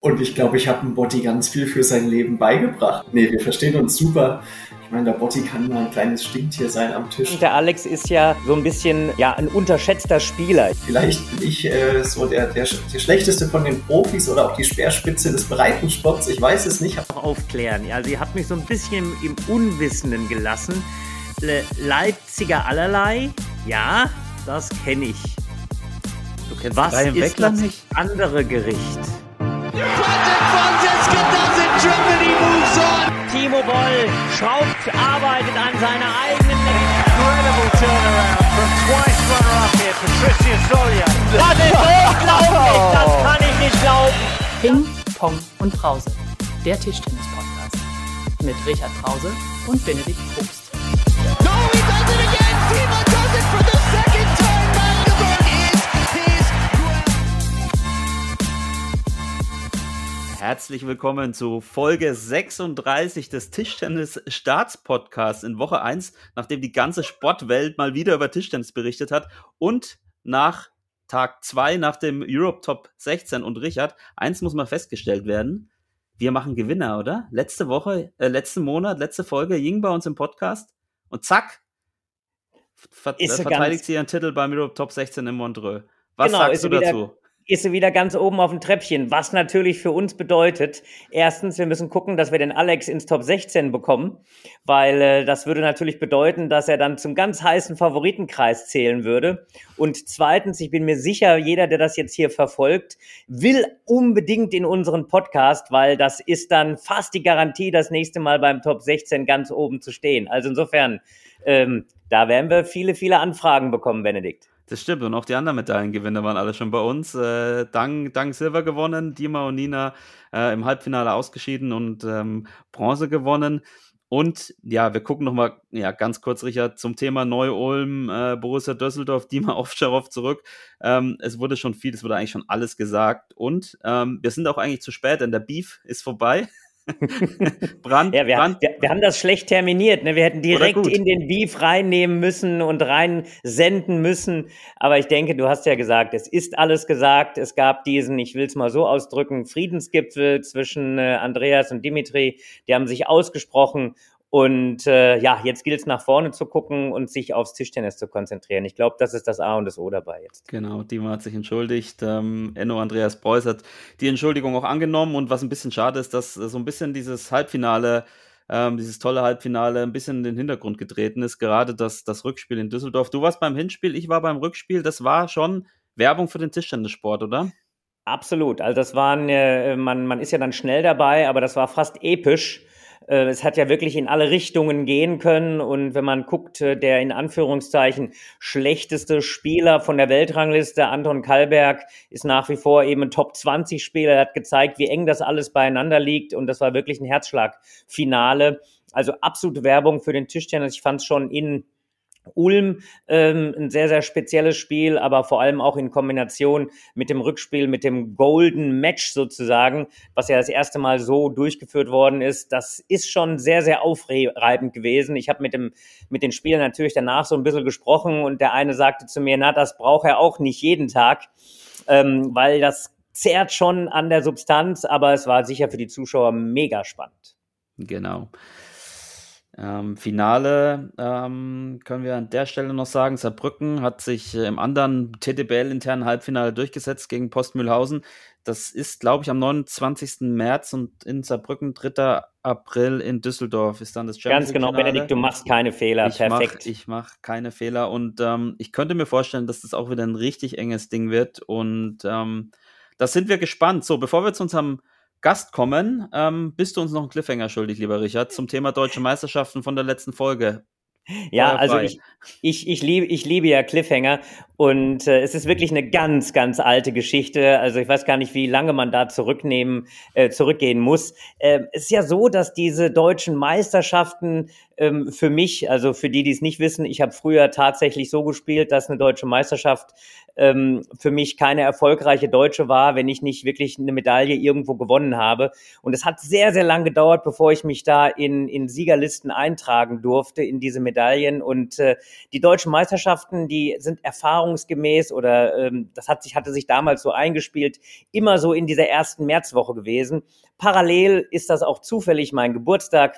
Und ich glaube, ich habe dem Botti ganz viel für sein Leben beigebracht. Nee, wir verstehen uns super. Ich meine, der Botti kann mal ein kleines Stinktier sein am Tisch. Der Alex ist ja so ein bisschen ja, ein unterschätzter Spieler. Vielleicht bin ich äh, so der, der, der schlechteste von den Profis oder auch die Speerspitze des Breitensports. Ich weiß es nicht. Aufklären. Ja, sie hat mich so ein bisschen im Unwissenden gelassen. Le Leipziger allerlei, ja, das kenne ich. Du kennst Was ist das nicht? andere Gericht? Timo Boll schraubt, arbeitet an seiner eigenen Incredible turnaround from twice runner-up here, Patricia Solia. Das ist unglaublich, das kann ich nicht glauben. Ping, Pong und Brause. Der Tischtennis-Podcast. Mit Richard Brause und Benedikt Probst. Herzlich willkommen zu Folge 36 des Tischtennis Staatspodcasts in Woche 1, nachdem die ganze Sportwelt mal wieder über Tischtennis berichtet hat und nach Tag 2 nach dem Europe Top 16 und Richard, eins muss mal festgestellt werden, wir machen Gewinner, oder? Letzte Woche, äh, letzten Monat, letzte Folge ging bei uns im Podcast und zack, ver Ist äh, verteidigt sie ihren Titel beim Europe Top 16 in Montreux. Was Genau, sagst du dazu? Ist sie wieder ganz oben auf dem Treppchen, was natürlich für uns bedeutet, erstens, wir müssen gucken, dass wir den Alex ins Top 16 bekommen, weil äh, das würde natürlich bedeuten, dass er dann zum ganz heißen Favoritenkreis zählen würde. Und zweitens, ich bin mir sicher, jeder, der das jetzt hier verfolgt, will unbedingt in unseren Podcast, weil das ist dann fast die Garantie, das nächste Mal beim Top 16 ganz oben zu stehen. Also insofern, ähm, da werden wir viele, viele Anfragen bekommen, Benedikt. Das stimmt. Und auch die anderen Medaillengewinner waren alle schon bei uns. Äh, Dang, Dang Silber gewonnen, Dima und Nina äh, im Halbfinale ausgeschieden und ähm, Bronze gewonnen. Und ja, wir gucken nochmal ja, ganz kurz, Richard, zum Thema Neu-Ulm, äh, Borussia Düsseldorf, Dima Ovtcharov zurück. Ähm, es wurde schon viel, es wurde eigentlich schon alles gesagt. Und ähm, wir sind auch eigentlich zu spät, denn der Beef ist vorbei. Brand, Ja, wir, Brand, wir, wir haben das schlecht terminiert. Ne? Wir hätten direkt in den Beef reinnehmen müssen und rein senden müssen. Aber ich denke, du hast ja gesagt, es ist alles gesagt. Es gab diesen, ich will es mal so ausdrücken, Friedensgipfel zwischen äh, Andreas und Dimitri. Die haben sich ausgesprochen. Und äh, ja, jetzt gilt es nach vorne zu gucken und sich aufs Tischtennis zu konzentrieren. Ich glaube, das ist das A und das O dabei jetzt. Genau, Dima hat sich entschuldigt. Ähm, Enno Andreas Preuß hat die Entschuldigung auch angenommen. Und was ein bisschen schade ist, dass äh, so ein bisschen dieses Halbfinale, ähm, dieses tolle Halbfinale, ein bisschen in den Hintergrund getreten ist. Gerade das, das Rückspiel in Düsseldorf. Du warst beim Hinspiel, ich war beim Rückspiel. Das war schon Werbung für den Tischtennissport, oder? Absolut. Also das waren, äh, man, man ist ja dann schnell dabei, aber das war fast episch. Äh, Es hat ja wirklich in alle Richtungen gehen können. Und wenn man guckt, äh, der in Anführungszeichen schlechteste Spieler von der Weltrangliste, Anton Kalberg, ist nach wie vor eben ein Top-20-Spieler. Er hat gezeigt, wie eng das alles beieinander liegt. Und das war wirklich ein Herzschlagfinale. Also absolute Werbung für den Tischtennis. Ich fand es schon in Ulm ähm, ein sehr, sehr spezielles Spiel, aber vor allem auch in Kombination mit dem Rückspiel, mit dem Golden Match sozusagen, was ja das erste Mal so durchgeführt worden ist. Das ist schon sehr, sehr aufreibend gewesen. Ich habe mit, dem, mit den Spielern natürlich danach so ein bisschen gesprochen und der eine sagte zu mir, na, das braucht er auch nicht jeden Tag, ähm, weil das zehrt schon an der Substanz, aber es war sicher für die Zuschauer mega spannend. Genau. Ähm, Finale ähm, können wir an der Stelle noch sagen. Saarbrücken hat sich äh, im anderen TTBL-internen Halbfinale durchgesetzt gegen Postmühlhausen. Das ist, glaube ich, am 29. März und in Saarbrücken 3. April in Düsseldorf ist dann das Champions Ganz genau. Benedikt, du machst keine Fehler. Ich Perfekt. Mach, ich mache keine Fehler und ähm, ich könnte mir vorstellen, dass das auch wieder ein richtig enges Ding wird und ähm, da sind wir gespannt. So, bevor wir zu unserem Gast kommen, ähm, bist du uns noch einen Cliffhanger schuldig, lieber Richard, zum Thema deutsche Meisterschaften von der letzten Folge. Ja, also ich, ich, ich, liebe, ich liebe ja Cliffhanger und äh, es ist wirklich eine ganz, ganz alte Geschichte. Also ich weiß gar nicht, wie lange man da zurücknehmen, äh, zurückgehen muss. Äh, es ist ja so, dass diese deutschen Meisterschaften ähm, für mich, also für die, die es nicht wissen, ich habe früher tatsächlich so gespielt, dass eine deutsche Meisterschaft ähm, für mich keine erfolgreiche Deutsche war, wenn ich nicht wirklich eine Medaille irgendwo gewonnen habe. Und es hat sehr, sehr lang gedauert, bevor ich mich da in, in Siegerlisten eintragen durfte, in diese Medaillen. Und äh, die deutschen Meisterschaften, die sind erfahrungsgemäß oder ähm, das hat sich, hatte sich damals so eingespielt, immer so in dieser ersten Märzwoche gewesen. Parallel ist das auch zufällig mein Geburtstag.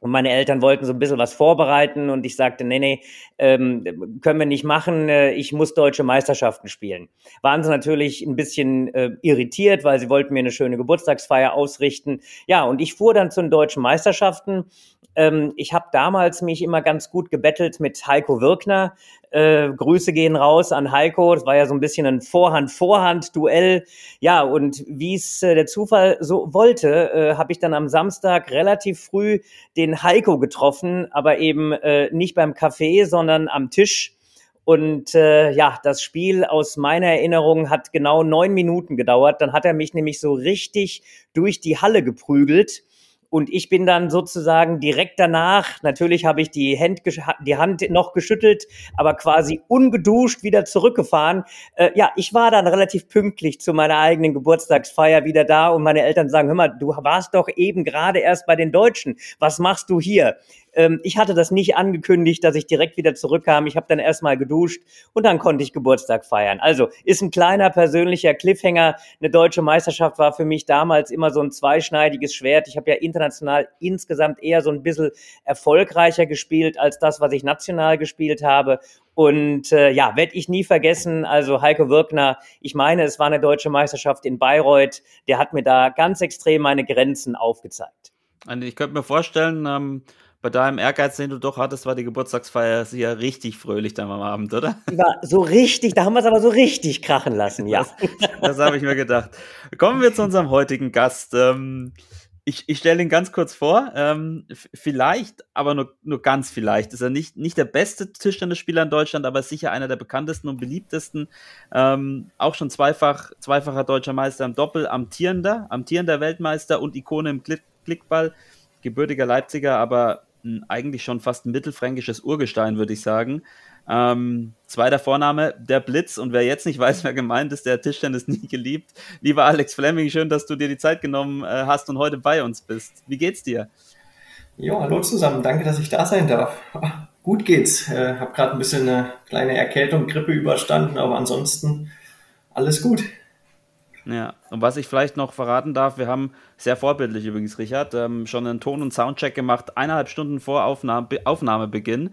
Und meine Eltern wollten so ein bisschen was vorbereiten und ich sagte, nee, nee, ähm, können wir nicht machen, äh, ich muss deutsche Meisterschaften spielen. Waren sie natürlich ein bisschen äh, irritiert, weil sie wollten mir eine schöne Geburtstagsfeier ausrichten. Ja, und ich fuhr dann zu den deutschen Meisterschaften. Ähm, ich habe damals mich immer ganz gut gebettelt mit Heiko Wirkner. Äh, Grüße gehen raus an Heiko. Das war ja so ein bisschen ein Vorhand-Vorhand-Duell. Ja, und wie es äh, der Zufall so wollte, äh, habe ich dann am Samstag relativ früh den Heiko getroffen, aber eben äh, nicht beim Café, sondern am Tisch. Und äh, ja, das Spiel aus meiner Erinnerung hat genau neun Minuten gedauert. Dann hat er mich nämlich so richtig durch die Halle geprügelt. Und ich bin dann sozusagen direkt danach, natürlich habe ich die Hand, die Hand noch geschüttelt, aber quasi ungeduscht wieder zurückgefahren. Äh, ja, ich war dann relativ pünktlich zu meiner eigenen Geburtstagsfeier wieder da und meine Eltern sagen, hör mal, du warst doch eben gerade erst bei den Deutschen. Was machst du hier? Ähm, ich hatte das nicht angekündigt, dass ich direkt wieder zurückkam. Ich habe dann erstmal geduscht und dann konnte ich Geburtstag feiern. Also ist ein kleiner persönlicher Cliffhanger. Eine deutsche Meisterschaft war für mich damals immer so ein zweischneidiges Schwert. Ich habe ja international insgesamt eher so ein bisschen erfolgreicher gespielt als das, was ich national gespielt habe. Und äh, ja, werde ich nie vergessen. Also Heiko Wirkner, ich meine, es war eine deutsche Meisterschaft in Bayreuth. Der hat mir da ganz extrem meine Grenzen aufgezeigt. Ich könnte mir vorstellen, ähm, bei deinem Ehrgeiz, den du doch hattest, war die Geburtstagsfeier ja richtig fröhlich dann am Abend, oder? War so richtig, da haben wir es aber so richtig krachen lassen, ja. Das, das habe ich mir gedacht. Kommen wir zu unserem heutigen Gast. Ähm, ich, ich stelle ihn ganz kurz vor. Ähm, vielleicht, aber nur, nur ganz vielleicht, ist er nicht, nicht der beste Tischtennisspieler in Deutschland, aber sicher einer der bekanntesten und beliebtesten. Ähm, auch schon zweifach, zweifacher deutscher Meister im Doppel, amtierender, amtierender Weltmeister und Ikone im Klickball. Gebürtiger Leipziger, aber eigentlich schon fast ein mittelfränkisches Urgestein, würde ich sagen. Ähm, zweiter Vorname, der Blitz. Und wer jetzt nicht weiß, wer gemeint ist, der Tischtennis nie geliebt. Lieber Alex Fleming, schön, dass du dir die Zeit genommen äh, hast und heute bei uns bist. Wie geht's dir? Ja, hallo zusammen. Danke, dass ich da sein darf. Gut geht's. Äh, hab gerade ein bisschen eine kleine Erkältung, Grippe überstanden, aber ansonsten alles gut. Ja, und was ich vielleicht noch verraten darf, wir haben sehr vorbildlich übrigens, Richard, ähm, schon einen Ton- und Soundcheck gemacht, eineinhalb Stunden vor Aufnahme, Aufnahmebeginn.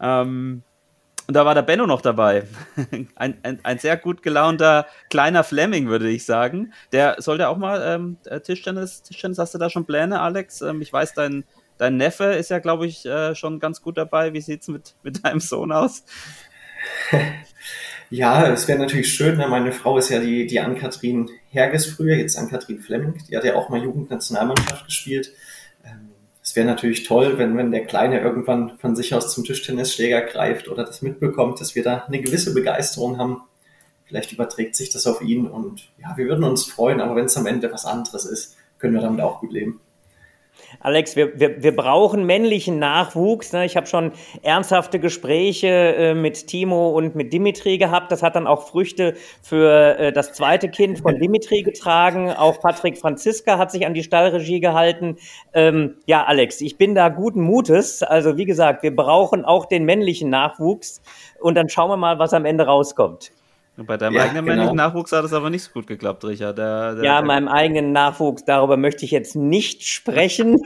Ähm, und da war der Benno noch dabei. ein, ein, ein, sehr gut gelaunter kleiner Fleming, würde ich sagen. Der sollte auch mal ähm, äh, Tischtennis, Tischtennis, hast du da schon Pläne, Alex? Ähm, ich weiß, dein, dein Neffe ist ja, glaube ich, äh, schon ganz gut dabei. Wie sieht es mit, mit deinem Sohn aus? Ja, es wäre natürlich schön. Ne? Meine Frau ist ja die, die Ann-Kathrin Herges früher, jetzt Ann-Kathrin Fleming. Die hat ja auch mal Jugendnationalmannschaft gespielt. Ähm, es wäre natürlich toll, wenn, wenn der Kleine irgendwann von sich aus zum Tischtennisschläger greift oder das mitbekommt, dass wir da eine gewisse Begeisterung haben. Vielleicht überträgt sich das auf ihn und ja, wir würden uns freuen, aber wenn es am Ende was anderes ist, können wir damit auch gut leben. Alex, wir, wir, wir brauchen männlichen Nachwuchs. Ne? Ich habe schon ernsthafte Gespräche äh, mit Timo und mit Dimitri gehabt. Das hat dann auch Früchte für äh, das zweite Kind von Dimitri getragen. Auch Patrick Franziska hat sich an die Stallregie gehalten. Ähm, ja, Alex, ich bin da guten Mutes. Also wie gesagt, wir brauchen auch den männlichen Nachwuchs. Und dann schauen wir mal, was am Ende rauskommt. Bei deinem ja, eigenen genau. männlichen Nachwuchs hat es aber nicht so gut geklappt, Richard. Der, der, ja, der meinem eigenen Nachwuchs, darüber möchte ich jetzt nicht sprechen.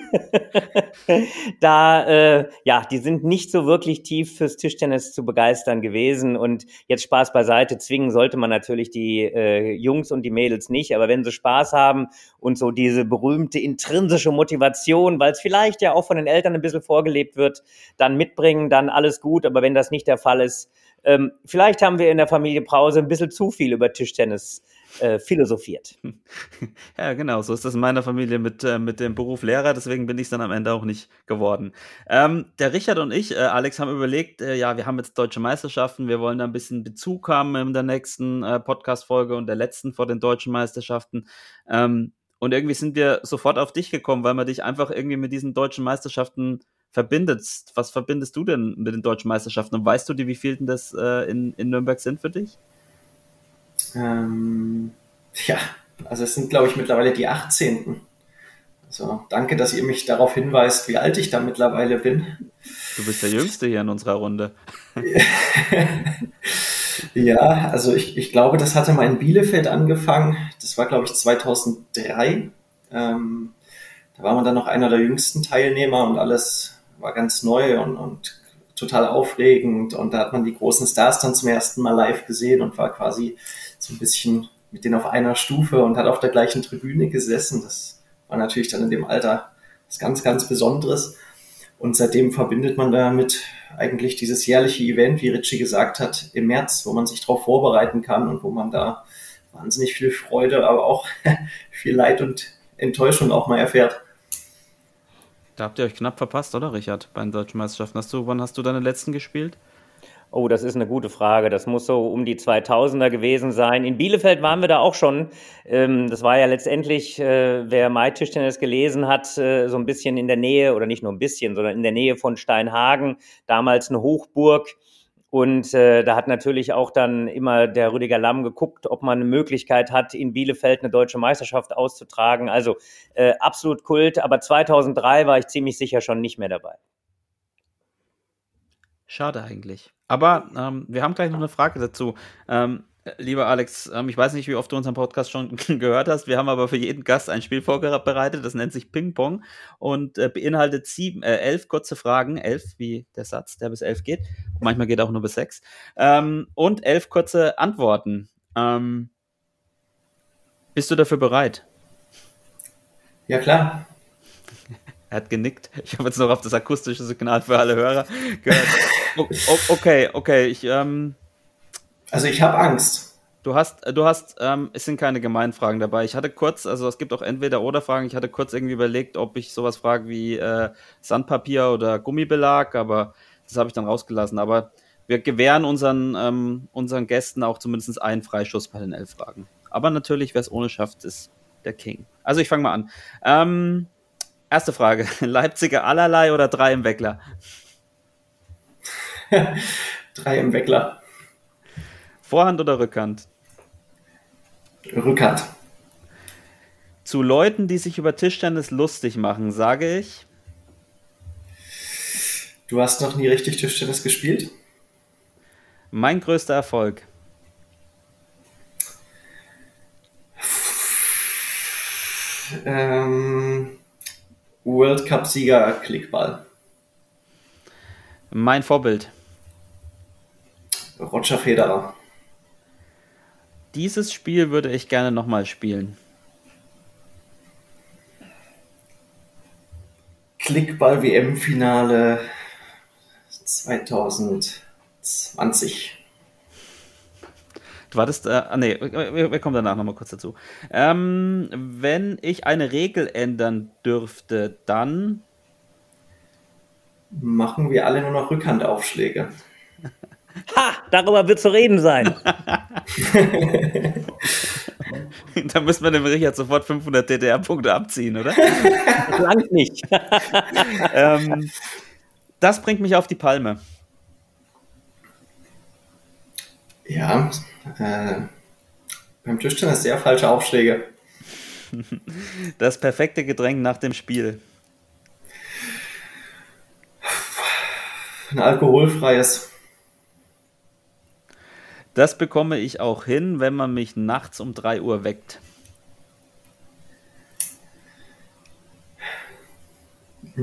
da, äh, ja, die sind nicht so wirklich tief fürs Tischtennis zu begeistern gewesen. Und jetzt Spaß beiseite, zwingen sollte man natürlich die äh, Jungs und die Mädels nicht. Aber wenn sie Spaß haben und so diese berühmte intrinsische Motivation, weil es vielleicht ja auch von den Eltern ein bisschen vorgelebt wird, dann mitbringen, dann alles gut. Aber wenn das nicht der Fall ist, ähm, vielleicht haben wir in der Familie Brause ein bisschen zu viel über Tischtennis äh, philosophiert. Ja, genau, so ist das in meiner Familie mit, äh, mit dem Beruf Lehrer, deswegen bin ich es dann am Ende auch nicht geworden. Ähm, der Richard und ich, äh, Alex, haben überlegt, äh, ja, wir haben jetzt deutsche Meisterschaften, wir wollen da ein bisschen Bezug haben in der nächsten äh, Podcast-Folge und der letzten vor den deutschen Meisterschaften. Ähm, und irgendwie sind wir sofort auf dich gekommen, weil wir dich einfach irgendwie mit diesen deutschen Meisterschaften verbindest. Was verbindest du denn mit den deutschen Meisterschaften? Und weißt du, die wievielten das äh, in, in Nürnberg sind für dich? Ähm, ja, also es sind, glaube ich, mittlerweile die 18. Also danke, dass ihr mich darauf hinweist, wie alt ich da mittlerweile bin. Du bist der Jüngste hier in unserer Runde. ja, also ich, ich glaube, das hatte mal in Bielefeld angefangen. Das war, glaube ich, 2003. Ähm, da war man dann noch einer der jüngsten Teilnehmer und alles war ganz neu und, und total aufregend. Und da hat man die großen Stars dann zum ersten Mal live gesehen und war quasi so ein bisschen mit denen auf einer Stufe und hat auf der gleichen Tribüne gesessen. Das war natürlich dann in dem Alter was ganz, ganz Besonderes. Und seitdem verbindet man damit eigentlich dieses jährliche Event, wie Richie gesagt hat, im März, wo man sich darauf vorbereiten kann und wo man da wahnsinnig viel Freude, aber auch viel Leid und Enttäuschung auch mal erfährt. Da habt ihr euch knapp verpasst, oder Richard, bei den deutschen Meisterschaften? Hast du, wann hast du deine letzten gespielt? Oh, das ist eine gute Frage. Das muss so um die 2000er gewesen sein. In Bielefeld waren wir da auch schon. Ähm, das war ja letztendlich, äh, wer Mai-Tischtennis gelesen hat, äh, so ein bisschen in der Nähe, oder nicht nur ein bisschen, sondern in der Nähe von Steinhagen. Damals eine Hochburg. Und äh, da hat natürlich auch dann immer der Rüdiger Lamm geguckt, ob man eine Möglichkeit hat, in Bielefeld eine deutsche Meisterschaft auszutragen. Also äh, absolut Kult. Aber 2003 war ich ziemlich sicher schon nicht mehr dabei. Schade eigentlich. Aber ähm, wir haben gleich noch eine Frage dazu. Ähm, lieber Alex, ähm, ich weiß nicht, wie oft du unseren Podcast schon gehört hast. Wir haben aber für jeden Gast ein Spiel vorbereitet. Das nennt sich Ping Pong und äh, beinhaltet sieben, äh, elf kurze Fragen. Elf wie der Satz, der bis elf geht. Manchmal geht auch nur bis sechs. Ähm, und elf kurze Antworten. Ähm, bist du dafür bereit? Ja, klar. Er hat genickt. Ich habe jetzt noch auf das akustische Signal für alle Hörer gehört. okay, okay, ich. Ähm, also ich habe Angst. Du hast, du hast, ähm, es sind keine Gemeinfragen dabei. Ich hatte kurz, also es gibt auch entweder oder Fragen. Ich hatte kurz irgendwie überlegt, ob ich sowas frage wie äh, Sandpapier oder Gummibelag, aber das habe ich dann rausgelassen. Aber wir gewähren unseren, ähm, unseren Gästen auch zumindest einen Freischuss bei den elf Fragen. Aber natürlich, wer es ohne schafft, ist der King. Also ich fange mal an. Ähm, Erste Frage: Leipziger allerlei oder drei im Weckler? drei im Weckler. Vorhand oder Rückhand? Rückhand. Zu Leuten, die sich über Tischtennis lustig machen, sage ich. Du hast noch nie richtig Tischtennis gespielt? Mein größter Erfolg. Ähm, World Cup-Sieger Klickball. Mein Vorbild. Roger Federer. Dieses Spiel würde ich gerne nochmal spielen. Klickball WM-Finale 2020. Du wartest, äh, ah, nee, wir, wir kommen danach nochmal kurz dazu. Ähm, wenn ich eine Regel ändern dürfte, dann machen wir alle nur noch Rückhandaufschläge. Ha, darüber wird zu reden sein. da müssen wir dem Richard sofort 500 DDR-Punkte abziehen, oder? Das langt nicht. ähm, das bringt mich auf die Palme. Ja, äh, beim Tischtennis sehr falsche Aufschläge. Das perfekte Getränk nach dem Spiel. Ein alkoholfreies. Das bekomme ich auch hin, wenn man mich nachts um 3 Uhr weckt.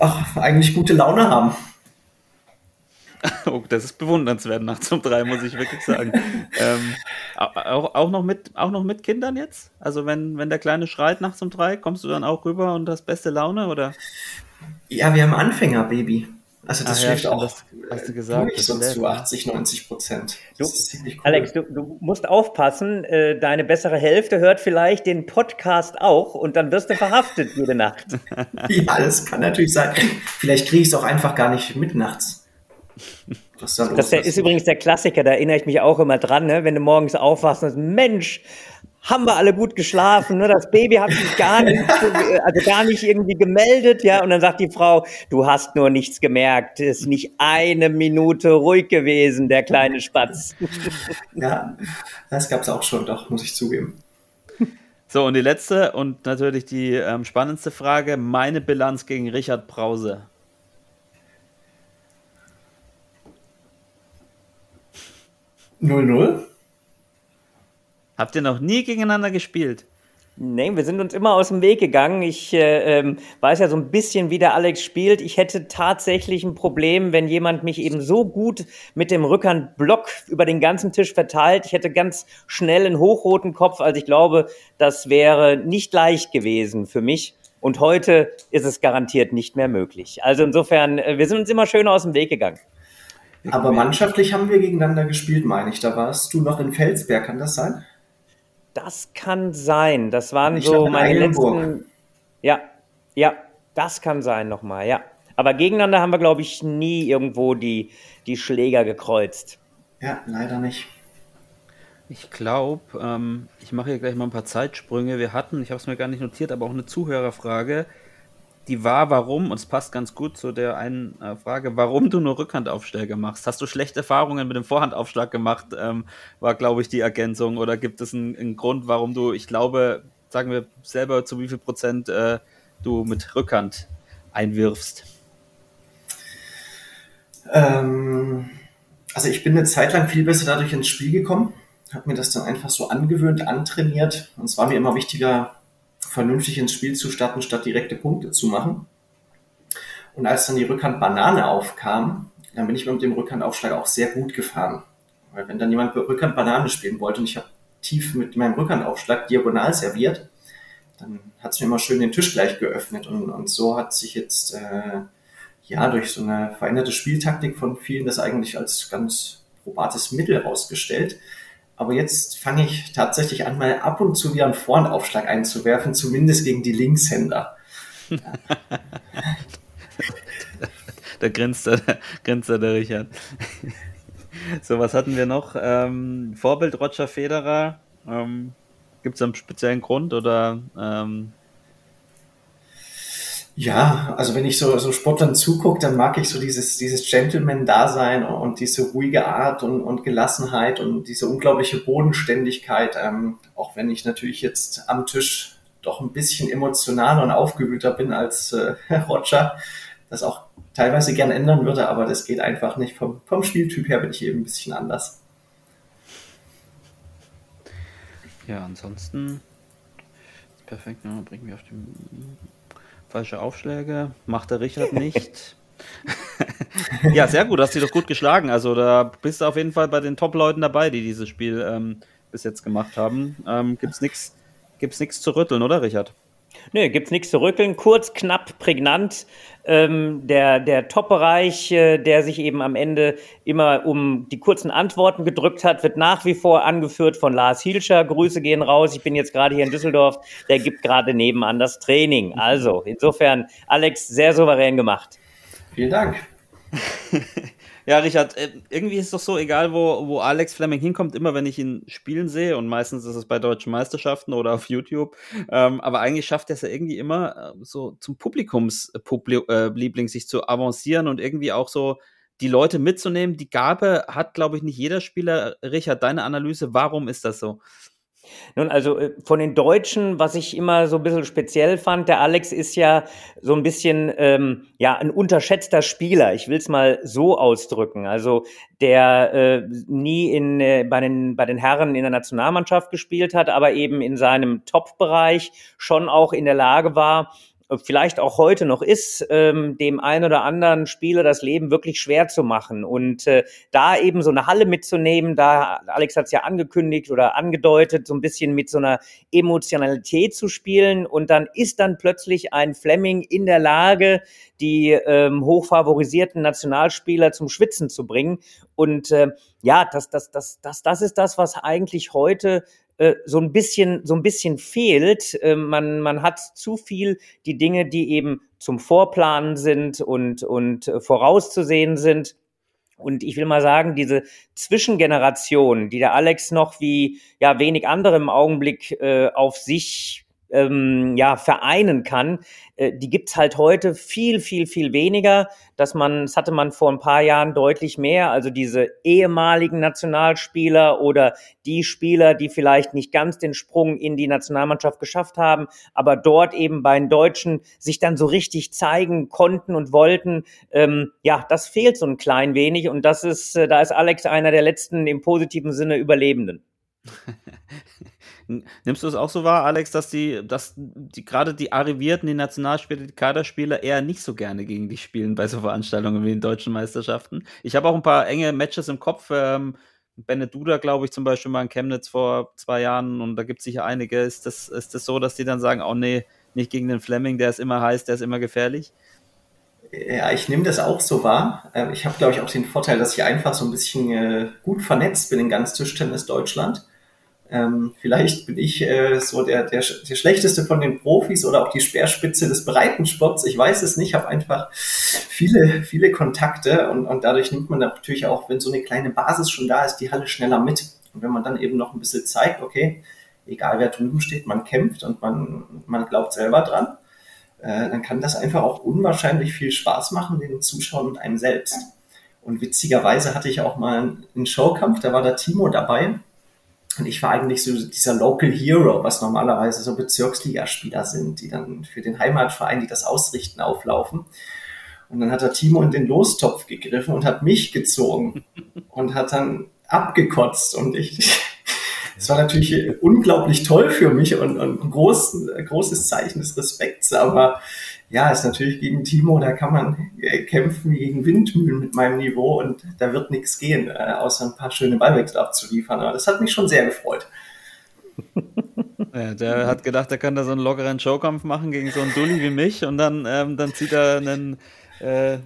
Ach, eigentlich gute Laune haben. Oh, das ist bewundernswert nachts um drei, muss ich wirklich sagen. ähm, auch, auch, noch mit, auch noch mit Kindern jetzt? Also wenn, wenn der Kleine schreit nachts um drei, kommst du dann auch rüber und hast beste Laune, oder? Ja, wir haben Anfängerbaby. Also das Ach, schläft ja, auch das hast du gesagt, durch, sonst zu 80, 90 Prozent. Du, cool. Alex, du, du, musst aufpassen, äh, deine bessere Hälfte hört vielleicht den Podcast auch und dann wirst du verhaftet jede Nacht. ja, das kann natürlich sein. Vielleicht kriege ich es auch einfach gar nicht mit nachts. Das, das der, ist übrigens der Klassiker, da erinnere ich mich auch immer dran, ne? wenn du morgens aufwachst und sagst, Mensch, haben wir alle gut geschlafen, ne? das Baby hat sich gar nicht, also gar nicht irgendwie gemeldet, ja, und dann sagt die Frau, du hast nur nichts gemerkt, ist nicht eine Minute ruhig gewesen, der kleine Spatz. Ja, das gab es auch schon, doch, muss ich zugeben. So, und die letzte und natürlich die ähm, spannendste Frage: Meine Bilanz gegen Richard Brause. 0-0. Habt ihr noch nie gegeneinander gespielt? Nee, wir sind uns immer aus dem Weg gegangen. Ich äh, ähm, weiß ja so ein bisschen, wie der Alex spielt. Ich hätte tatsächlich ein Problem, wenn jemand mich eben so gut mit dem Rückhandblock über den ganzen Tisch verteilt. Ich hätte ganz schnell einen hochroten Kopf. Also ich glaube, das wäre nicht leicht gewesen für mich. Und heute ist es garantiert nicht mehr möglich. Also insofern, äh, wir sind uns immer schön aus dem Weg gegangen. Aber mannschaftlich haben wir gegeneinander gespielt, meine ich. Da warst du noch in Felsberg, kann das sein? Das kann sein. Das waren Ich so meine Eilenburg. letzten. Ja, ja, das kann sein nochmal, ja. Aber gegeneinander haben wir, glaube ich, nie irgendwo die, die Schläger gekreuzt. Ja, leider nicht. Ich glaube, ähm, ich mache hier gleich mal ein paar Zeitsprünge. Wir hatten, ich habe es mir gar nicht notiert, aber auch eine Zuhörerfrage. Die war, warum, und es passt ganz gut zu der einen äh, Frage, warum du nur Rückhandaufschläge machst. Hast du schlechte Erfahrungen mit dem Vorhandaufschlag gemacht? Ähm, war, glaube ich, die Ergänzung. Oder gibt es einen, einen Grund, warum du, ich glaube, sagen wir selber, zu wie viel Prozent äh, du mit Rückhand einwirfst? Ähm, also ich bin eine Zeit lang viel besser dadurch ins Spiel gekommen, habe mir das dann einfach so angewöhnt, antrainiert. Und es war mir immer wichtiger, vernünftig ins Spiel zu starten, statt direkte Punkte zu machen. Und als dann die Rückhand Banane aufkam, dann bin ich mit dem Rückhandaufschlag auch sehr gut gefahren. Weil wenn dann jemand Rückhand Banane spielen wollte und ich habe tief mit meinem Rückhandaufschlag diagonal serviert, dann hat es mir immer schön den Tisch gleich geöffnet. Und, und so hat sich jetzt äh, ja durch so eine veränderte Spieltaktik von vielen das eigentlich als ganz probates Mittel rausgestellt. Aber jetzt fange ich tatsächlich an, mal ab und zu wieder einen Vorhandaufschlag einzuwerfen, zumindest gegen die Linkshänder. Da grinst der, grinst der, der Richard. so, was hatten wir noch? Ähm, Vorbild Roger Federer. Ähm, Gibt es einen speziellen Grund oder ähm, Ja, also wenn ich so, so Sportlern zugucke, dann mag ich so dieses, dieses Gentleman-Dasein und diese ruhige Art und, und Gelassenheit und diese unglaubliche Bodenständigkeit. Ähm, auch wenn ich natürlich jetzt am Tisch doch ein bisschen emotionaler und aufgewühlter bin als äh, Roger, das auch teilweise gern ändern würde, aber das geht einfach nicht. Vom, vom Spieltyp her bin ich eben ein bisschen anders. ja, ansonsten perfekt, ja, bringen wir auf die falsche Aufschläge. Macht der Richard nicht. ja, sehr gut, hast du doch gut geschlagen. Also da bist du auf jeden Fall bei den Top-Leuten dabei, die dieses Spiel ähm, bis jetzt gemacht haben. Ähm, gibt's nichts gibt's zu rütteln, oder Richard? Nee, gibt's nichts zu rütteln. Kurz, knapp, prägnant. Ähm, der der Top-Bereich, äh, der sich eben am Ende immer um die kurzen Antworten gedrückt hat, wird nach wie vor angeführt von Lars Hielscher. Grüße gehen raus. Ich bin jetzt gerade hier in Düsseldorf. Der gibt gerade nebenan das Training. Also, insofern, Alex, sehr souverän gemacht. Vielen Dank. Ja, Richard, äh, irgendwie ist es doch so, egal wo, wo Alex Fleming hinkommt, immer wenn ich ihn spielen sehe, und meistens ist es bei deutschen Meisterschaften oder auf YouTube, ähm, aber eigentlich schafft er es ja irgendwie immer äh, so zum Publikumsliebling sich zu avancieren und irgendwie auch so die Leute mitzunehmen. Die Gabe hat, glaube ich, nicht jeder Spieler. Richard, deine Analyse, warum ist das so? Nun, also äh, von den Deutschen, was ich immer so ein bisschen speziell fand, der Alex ist ja so ein bisschen ähm, ja ein unterschätzter Spieler. Ich will es mal so ausdrücken. Also der äh, nie in äh, bei den bei den Herren in der Nationalmannschaft gespielt hat, aber eben in seinem Top-Bereich schon auch in der Lage war, vielleicht auch heute noch ist, ähm, dem einen oder anderen Spieler das Leben wirklich schwer zu machen. Und äh, da eben so eine Halle mitzunehmen, da Alex hat es ja angekündigt oder angedeutet, so ein bisschen mit so einer Emotionalität zu spielen. Und dann ist dann plötzlich ein Fleming in der Lage, die ähm, hochfavorisierten Nationalspieler zum Schwitzen zu bringen. Und äh, ja, das, das, das, das, das ist das, was eigentlich heute äh, so ein bisschen so ein bisschen fehlt. Äh, man man hat zu viel die Dinge, die eben zum Vorplanen sind und und äh, vorauszusehen sind. Und ich will mal sagen, diese Zwischengeneration, die der Alex noch wie ja wenig andere im Augenblick äh, auf sich ähm, ja, vereinen kann, äh, die gibt's halt heute viel, viel, viel weniger. Dass man, das hatte man vor ein paar Jahren deutlich mehr. Also diese ehemaligen Nationalspieler oder die Spieler, die vielleicht nicht ganz den Sprung in die Nationalmannschaft geschafft haben, aber dort eben bei den Deutschen sich dann so richtig zeigen konnten und wollten. Ähm, ja, das fehlt so ein klein wenig und das ist, äh, da ist Alex einer der letzten im positiven Sinne Überlebenden. Nimmst du es auch so wahr, Alex, dass die, dass die gerade die Arrivierten, die Nationalspieler, die Kaderspieler eher nicht so gerne gegen dich spielen bei so Veranstaltungen wie den deutschen Meisterschaften? Ich habe auch ein paar enge Matches im Kopf. Ähm, Bennett Duda, glaube ich, zum Beispiel mal in Chemnitz vor zwei Jahren und da gibt es sicher einige. Ist das, ist das so, dass die dann sagen, oh nee, nicht gegen den Fleming, der ist immer heiß, der ist immer gefährlich? Ja, ich nehme das auch so wahr. Ähm, ich habe, glaube ich, auch den Vorteil, dass ich einfach so ein bisschen äh, gut vernetzt bin in ganz Tischtennis Deutschland. Ähm, vielleicht bin ich äh, so der, der, der schlechteste von den Profis oder auch die Speerspitze des Breitensports. Ich weiß es nicht, habe einfach viele, viele Kontakte und, und dadurch nimmt man natürlich auch, wenn so eine kleine Basis schon da ist, die Halle schneller mit. Und wenn man dann eben noch ein bisschen zeigt, okay, egal wer drüben steht, man kämpft und man, man glaubt selber dran, äh, dann kann das einfach auch unwahrscheinlich viel Spaß machen, den Zuschauern und einem selbst. Und witzigerweise hatte ich auch mal einen Showkampf, da war der Timo dabei und ich war eigentlich so dieser Local Hero, was normalerweise so Bezirksligaspieler sind, die dann für den Heimatverein, die das ausrichten, auflaufen. Und dann hat der Timo in den Lostopf gegriffen und hat mich gezogen und hat dann abgekotzt. Und ich, es war natürlich unglaublich toll für mich und, und ein groß, großes Zeichen des Respekts. Aber ja, ist natürlich gegen Timo, da kann man äh, kämpfen gegen Windmühlen mit meinem Niveau und da wird nichts gehen, äh, außer ein paar schöne Ballwechsel abzuliefern. Aber das hat mich schon sehr gefreut. Ja, der hat gedacht, er kann da so einen lockeren Showkampf machen gegen so einen Dulli wie mich und dann, ähm, dann zieht er einen, äh,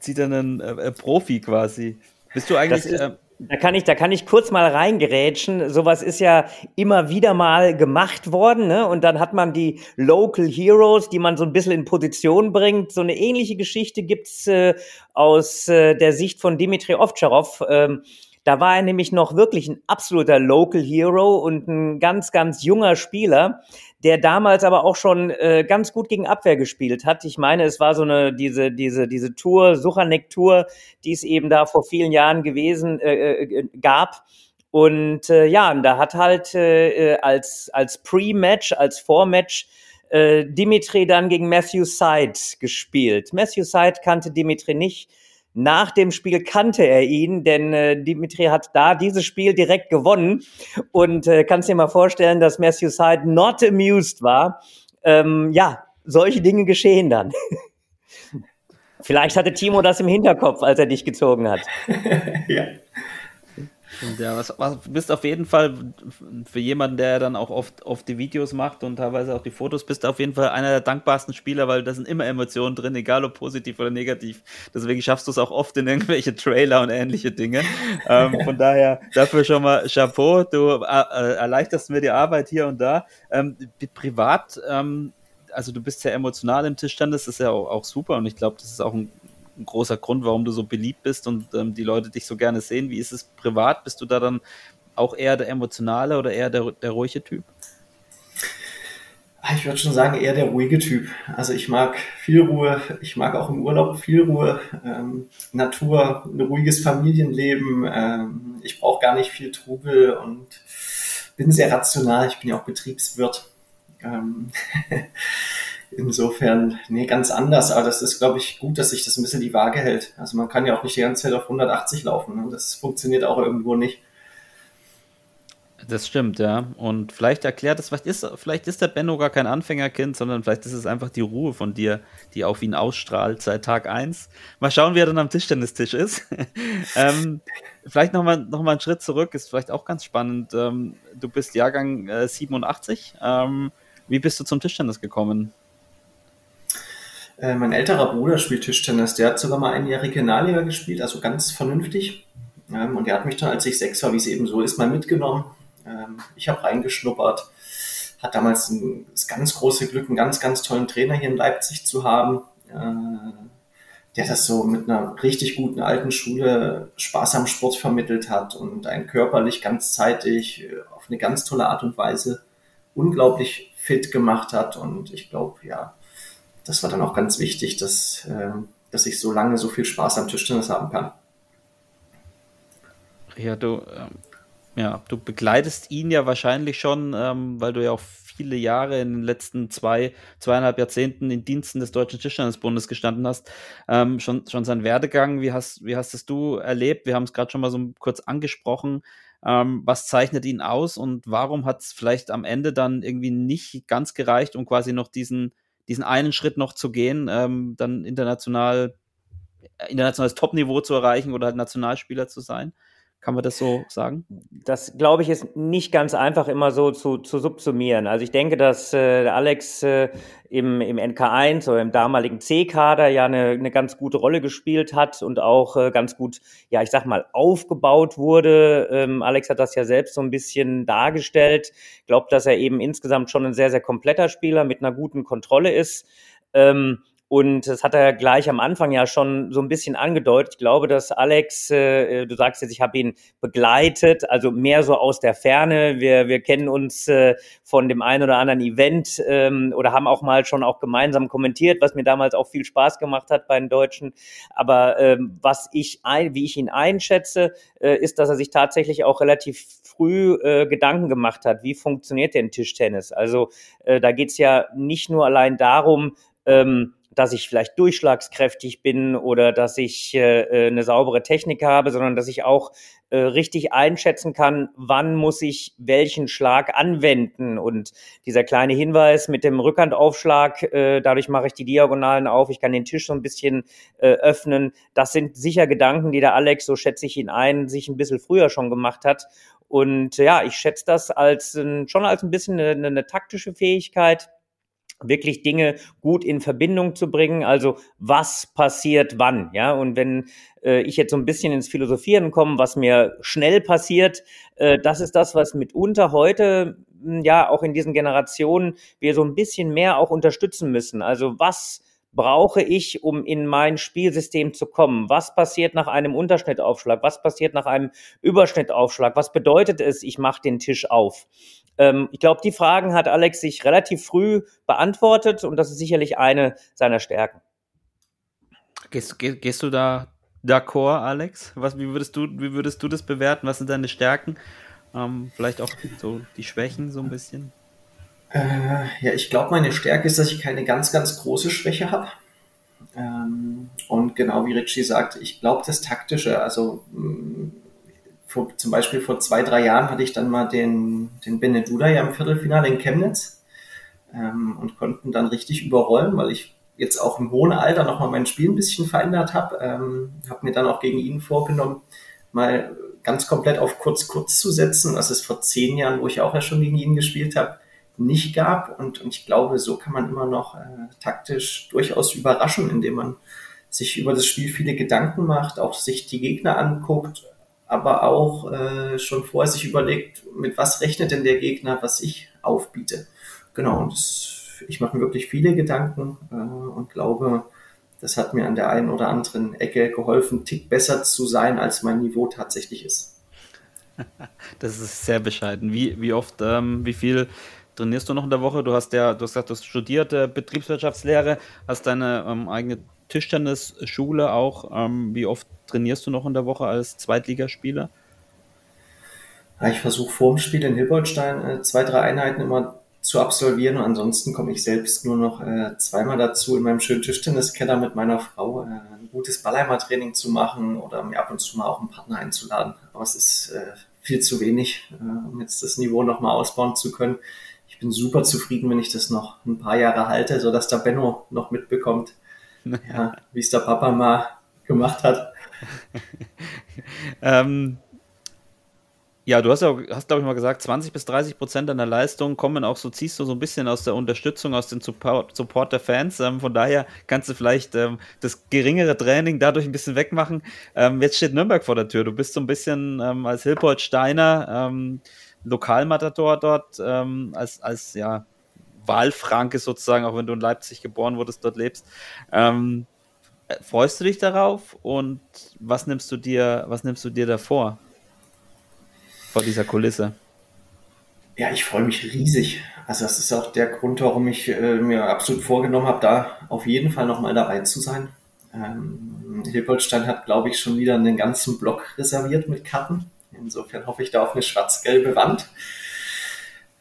zieht er einen äh, Profi quasi. Bist du eigentlich. Ist, da kann ich, da kann ich kurz mal reingerätschen. Sowas ist ja immer wieder mal gemacht worden, ne? Und dann hat man die Local Heroes, die man so ein bisschen in Position bringt. So eine ähnliche Geschichte gibt's äh, aus äh, der Sicht von Dimitri Ovtcharov. Ähm, da war er nämlich noch wirklich ein absoluter Local Hero und ein ganz, ganz junger Spieler der damals aber auch schon äh, ganz gut gegen Abwehr gespielt hat. Ich meine, es war so eine diese diese diese Tour, Suchanek Tour, die es eben da vor vielen Jahren gewesen äh, äh, gab. Und äh, ja, und da hat halt äh, als als Pre-Match, als Vormatch äh, Dimitri dann gegen Matthew Side gespielt. Matthew Side kannte Dimitri nicht nach dem Spiel kannte er ihn, denn äh, Dimitri hat da dieses Spiel direkt gewonnen. Und äh, kannst dir mal vorstellen, dass Matthew Side not amused war. Ähm, ja, solche Dinge geschehen dann. Vielleicht hatte Timo das im Hinterkopf, als er dich gezogen hat. ja. Ja, was, was bist auf jeden Fall für jemanden, der dann auch oft, oft die Videos macht und teilweise auch die Fotos, bist du auf jeden Fall einer der dankbarsten Spieler, weil da sind immer Emotionen drin, egal ob positiv oder negativ. Deswegen schaffst du es auch oft in irgendwelche Trailer und ähnliche Dinge. ähm, von daher dafür schon mal Chapeau. Du äh, äh erleichterst mir die Arbeit hier und da. Ähm, privat, ähm, also du bist sehr emotional im Tischstand, das ist ja auch, auch super und ich glaube, das ist auch ein ein großer Grund, warum du so beliebt bist und ähm, die Leute dich so gerne sehen. Wie ist es privat? Bist du da dann auch eher der emotionale oder eher der, der ruhige Typ? Ich würde schon sagen, eher der ruhige Typ. Also ich mag viel Ruhe, ich mag auch im Urlaub viel Ruhe, ähm, Natur, ein ruhiges Familienleben. Ähm, ich brauche gar nicht viel Trubel und bin sehr rational. Ich bin ja auch Betriebswirt. Ähm, Insofern, nee, ganz anders. Aber das ist, glaube ich, gut, dass sich das ein bisschen die Waage hält. Also man kann ja auch nicht die ganze Zeit auf 180 laufen. Ne? Das funktioniert auch irgendwo nicht. Das stimmt, ja. Und vielleicht erklärt es, vielleicht ist, vielleicht ist der Benno gar kein Anfängerkind, sondern vielleicht ist es einfach die Ruhe von dir, die auf ihn ausstrahlt seit Tag 1. Mal schauen, wie er dann am Tischtennistisch ist. ähm, vielleicht nochmal noch mal einen Schritt zurück, ist vielleicht auch ganz spannend. Ähm, du bist Jahrgang äh, 87. Ähm, wie bist du zum Tischtennis gekommen? Äh, mein älterer Bruder spielt Tischtennis. Der hat sogar mal ein Jahr Regionalliga gespielt, also ganz vernünftig. Ähm, und der hat mich dann, als ich sechs war, wie es eben so ist, mal mitgenommen. Ähm, ich habe reingeschnuppert. Hat damals ein, das ganz große Glück, einen ganz, ganz tollen Trainer hier in Leipzig zu haben. Äh, der das so mit einer richtig guten alten Schule Spaß am Sport vermittelt hat und einen körperlich ganzzeitig äh, auf eine ganz tolle Art und Weise unglaublich fit gemacht hat. Und ich glaube, ja, das war dann auch ganz wichtig, dass, äh, dass ich so lange so viel Spaß am Tischtennis haben kann. Ja, du, ähm, ja, du begleitest ihn ja wahrscheinlich schon, ähm, weil du ja auch viele Jahre in den letzten zwei, zweieinhalb Jahrzehnten in Diensten des Deutschen Tischtennisbundes gestanden hast. Ähm, schon, schon sein Werdegang, wie hast, wie hast es du erlebt? Wir haben es gerade schon mal so kurz angesprochen. Ähm, was zeichnet ihn aus und warum hat es vielleicht am Ende dann irgendwie nicht ganz gereicht, um quasi noch diesen, diesen einen Schritt noch zu gehen, ähm, dann international, äh, internationales Topniveau zu erreichen oder halt Nationalspieler zu sein? Kann man das so sagen? Das, glaube ich, ist nicht ganz einfach immer so zu, zu subsumieren. Also ich denke, dass äh, Alex äh, im, im NK1 oder im damaligen C-Kader ja eine, eine ganz gute Rolle gespielt hat und auch äh, ganz gut, ja, ich sag mal, aufgebaut wurde. Ähm, Alex hat das ja selbst so ein bisschen dargestellt. Ich glaube, dass er eben insgesamt schon ein sehr, sehr kompletter Spieler mit einer guten Kontrolle ist. Ähm, und das hat er gleich am Anfang ja schon so ein bisschen angedeutet. Ich glaube, dass Alex, äh, du sagst jetzt, ich habe ihn begleitet, also mehr so aus der Ferne. Wir, wir kennen uns äh, von dem einen oder anderen Event ähm, oder haben auch mal schon auch gemeinsam kommentiert, was mir damals auch viel Spaß gemacht hat bei den Deutschen. Aber ähm, was ich ein, wie ich ihn einschätze, äh, ist, dass er sich tatsächlich auch relativ früh äh, Gedanken gemacht hat, wie funktioniert denn Tischtennis? Also äh, da geht's ja nicht nur allein darum, ähm, dass ich vielleicht durchschlagskräftig bin oder dass ich äh, äh, eine saubere Technik habe, sondern dass ich auch äh, richtig einschätzen kann, wann muss ich welchen Schlag anwenden. Und dieser kleine Hinweis mit dem Rückhandaufschlag, äh, dadurch mache ich die Diagonalen auf, ich kann den Tisch so ein bisschen äh, öffnen. Das sind sicher Gedanken, die der Alex, so schätze ich ihn ein, sich ein bisschen früher schon gemacht hat. Und ja, ich schätze das als schon als ein bisschen eine, eine taktische Fähigkeit wirklich Dinge gut in Verbindung zu bringen. Also was passiert wann, ja? Und wenn äh, ich jetzt so ein bisschen ins Philosophieren komme, was mir schnell passiert, äh, das ist das, was mitunter heute hm, ja auch in diesen Generationen wir so ein bisschen mehr auch unterstützen müssen. Also was brauche ich, um in mein Spielsystem zu kommen? Was passiert nach einem Unterschnittaufschlag? Was passiert nach einem Überschnittaufschlag? Was bedeutet es, ich mache den Tisch auf? Ähm, ich glaube, die Fragen hat Alex sich relativ früh beantwortet und das ist sicherlich eine seiner Stärken. Gehst, geh, gehst du da d'accord, Alex? Was, wie, würdest du, wie würdest du das bewerten? Was sind deine Stärken? Ähm, vielleicht auch so die Schwächen so ein bisschen? Äh, ja, ich glaube, meine Stärke ist, dass ich keine ganz, ganz große Schwäche habe. Ähm, und genau wie Richie sagt, ich glaube das Taktische. Also mh, mm, vor, zum Beispiel vor zwei, drei Jahren hatte ich dann mal den, den Beneduda ja im Viertelfinale in Chemnitz ähm, und konnten dann richtig überrollen, weil ich jetzt auch im hohen Alter nochmal mein Spiel ein bisschen verändert habe. Ähm, habe mir dann auch gegen ihn vorgenommen, mal ganz komplett auf kurz-kurz zu setzen, was es vor zehn Jahren, wo ich auch ja schon gegen ihn gespielt habe, nicht gab. Und, und ich glaube, so kann man immer noch äh, taktisch durchaus überraschen, indem man sich über das Spiel viele Gedanken macht, auch sich die Gegner anguckt, aber auch äh, schon vorher sich überlegt, mit was rechnet denn der Gegner, was ich aufbiete. Genau, und das, ich mache mir wirklich viele Gedanken äh, und glaube, das hat mir an der einen oder anderen Ecke geholfen, Tick besser zu sein, als mein Niveau tatsächlich ist. Das ist sehr bescheiden. Wie, wie oft, ähm, wie viel trainierst du noch in der Woche? Du hast ja, du hast gesagt, du hast studiert äh, Betriebswirtschaftslehre, hast deine ähm, eigene Tischtennisschule auch. Ähm, wie oft trainierst du noch in der Woche als Zweitligaspieler? Ja, ich versuche vor dem Spiel in Hilbertstein äh, zwei, drei Einheiten immer zu absolvieren und ansonsten komme ich selbst nur noch äh, zweimal dazu, in meinem schönen Tischtenniskeller mit meiner Frau äh, ein gutes Ballheimer-Training zu machen oder mir ab und zu mal auch einen Partner einzuladen. Aber es ist äh, viel zu wenig, äh, um jetzt das Niveau nochmal ausbauen zu können. Ich bin super zufrieden, wenn ich das noch ein paar Jahre halte, sodass der Benno noch mitbekommt, ja, wie es der Papa mal gemacht hat. ähm, ja, du hast ja, hast glaube ich mal gesagt, 20 bis 30 Prozent deiner Leistung kommen auch so, ziehst du so ein bisschen aus der Unterstützung, aus dem Support, Support der Fans. Ähm, von daher kannst du vielleicht ähm, das geringere Training dadurch ein bisschen wegmachen. Ähm, jetzt steht Nürnberg vor der Tür. Du bist so ein bisschen ähm, als Hilpold Steiner ähm, Lokalmatador dort, ähm, als, als ja, Wahlfranke sozusagen, auch wenn du in Leipzig geboren wurdest, dort lebst. Ähm, freust du dich darauf und was nimmst du dir, was nimmst du dir davor? Vor dieser Kulisse? Ja, ich freue mich riesig. Also das ist auch der Grund, warum ich äh, mir absolut vorgenommen habe, da auf jeden Fall nochmal dabei zu sein. Ähm, Hilpolstein hat, glaube ich, schon wieder einen ganzen Block reserviert mit Karten. Insofern hoffe ich da auf eine schwarz-gelbe Wand.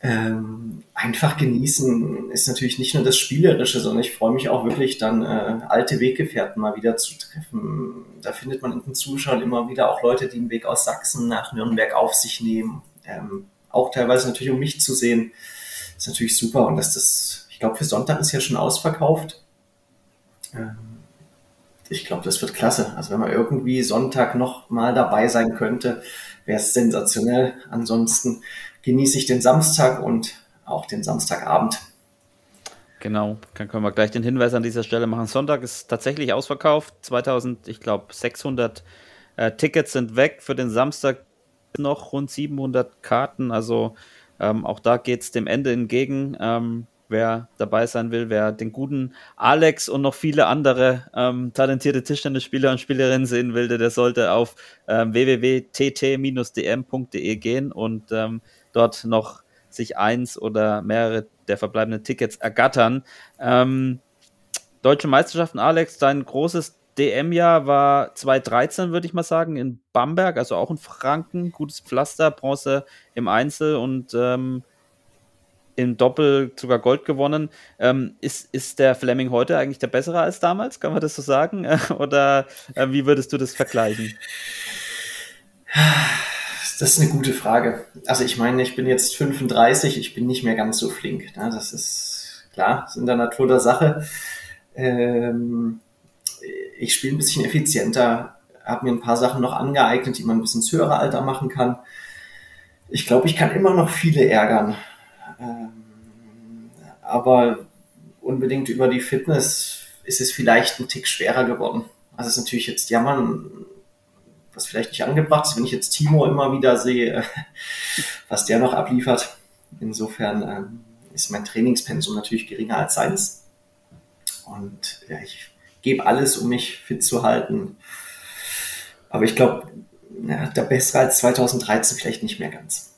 Ähm, einfach genießen ist natürlich nicht nur das Spielerische, sondern ich freue mich auch wirklich dann äh, alte Weggefährten mal wieder zu treffen. Da findet man in den Zuschauern immer wieder auch Leute, die den Weg aus Sachsen nach Nürnberg auf sich nehmen. Ähm, auch teilweise natürlich, um mich zu sehen. ist natürlich super. Und dass das, ich glaube, für Sonntag ist ja schon ausverkauft. Ähm, ich glaube, das wird klasse. Also wenn man irgendwie Sonntag noch mal dabei sein könnte, wäre es sensationell. Ansonsten genieße ich den Samstag und auch den Samstagabend. Genau, dann können wir gleich den Hinweis an dieser Stelle machen. Sonntag ist tatsächlich ausverkauft. 2000, ich glaube, 600 äh, Tickets sind weg. Für den Samstag noch rund 700 Karten. Also ähm, auch da geht es dem Ende entgegen. Ähm, wer dabei sein will, wer den guten Alex und noch viele andere ähm, talentierte Tischtennisspieler und Spielerinnen sehen will, der sollte auf ähm, www.tt-dm.de gehen und ähm, dort noch sich eins oder mehrere der verbleibenden Tickets ergattern. Ähm, Deutsche Meisterschaften, Alex, dein großes DM-Jahr war 2013, würde ich mal sagen, in Bamberg, also auch in Franken. Gutes Pflaster, Bronze im Einzel und ähm, im Doppel sogar Gold gewonnen. Ähm, ist, ist der Fleming heute eigentlich der bessere als damals? Kann man das so sagen? Oder äh, wie würdest du das vergleichen? Das ist eine gute Frage. Also ich meine, ich bin jetzt 35, ich bin nicht mehr ganz so flink. Ne? Das ist klar, ist in der Natur der Sache. Ähm, ich spiele ein bisschen effizienter, habe mir ein paar Sachen noch angeeignet, die man ein bisschen ins höhere Alter machen kann. Ich glaube, ich kann immer noch viele ärgern. Ähm, aber unbedingt über die Fitness ist es vielleicht ein Tick schwerer geworden. Also es ist natürlich jetzt jammern, was vielleicht nicht angebracht ist, wenn ich jetzt Timo immer wieder sehe, was der noch abliefert. Insofern ähm, ist mein Trainingspensum natürlich geringer als seins. Und ja, ich gebe alles, um mich fit zu halten. Aber ich glaube, ja, der bessere als 2013 vielleicht nicht mehr ganz.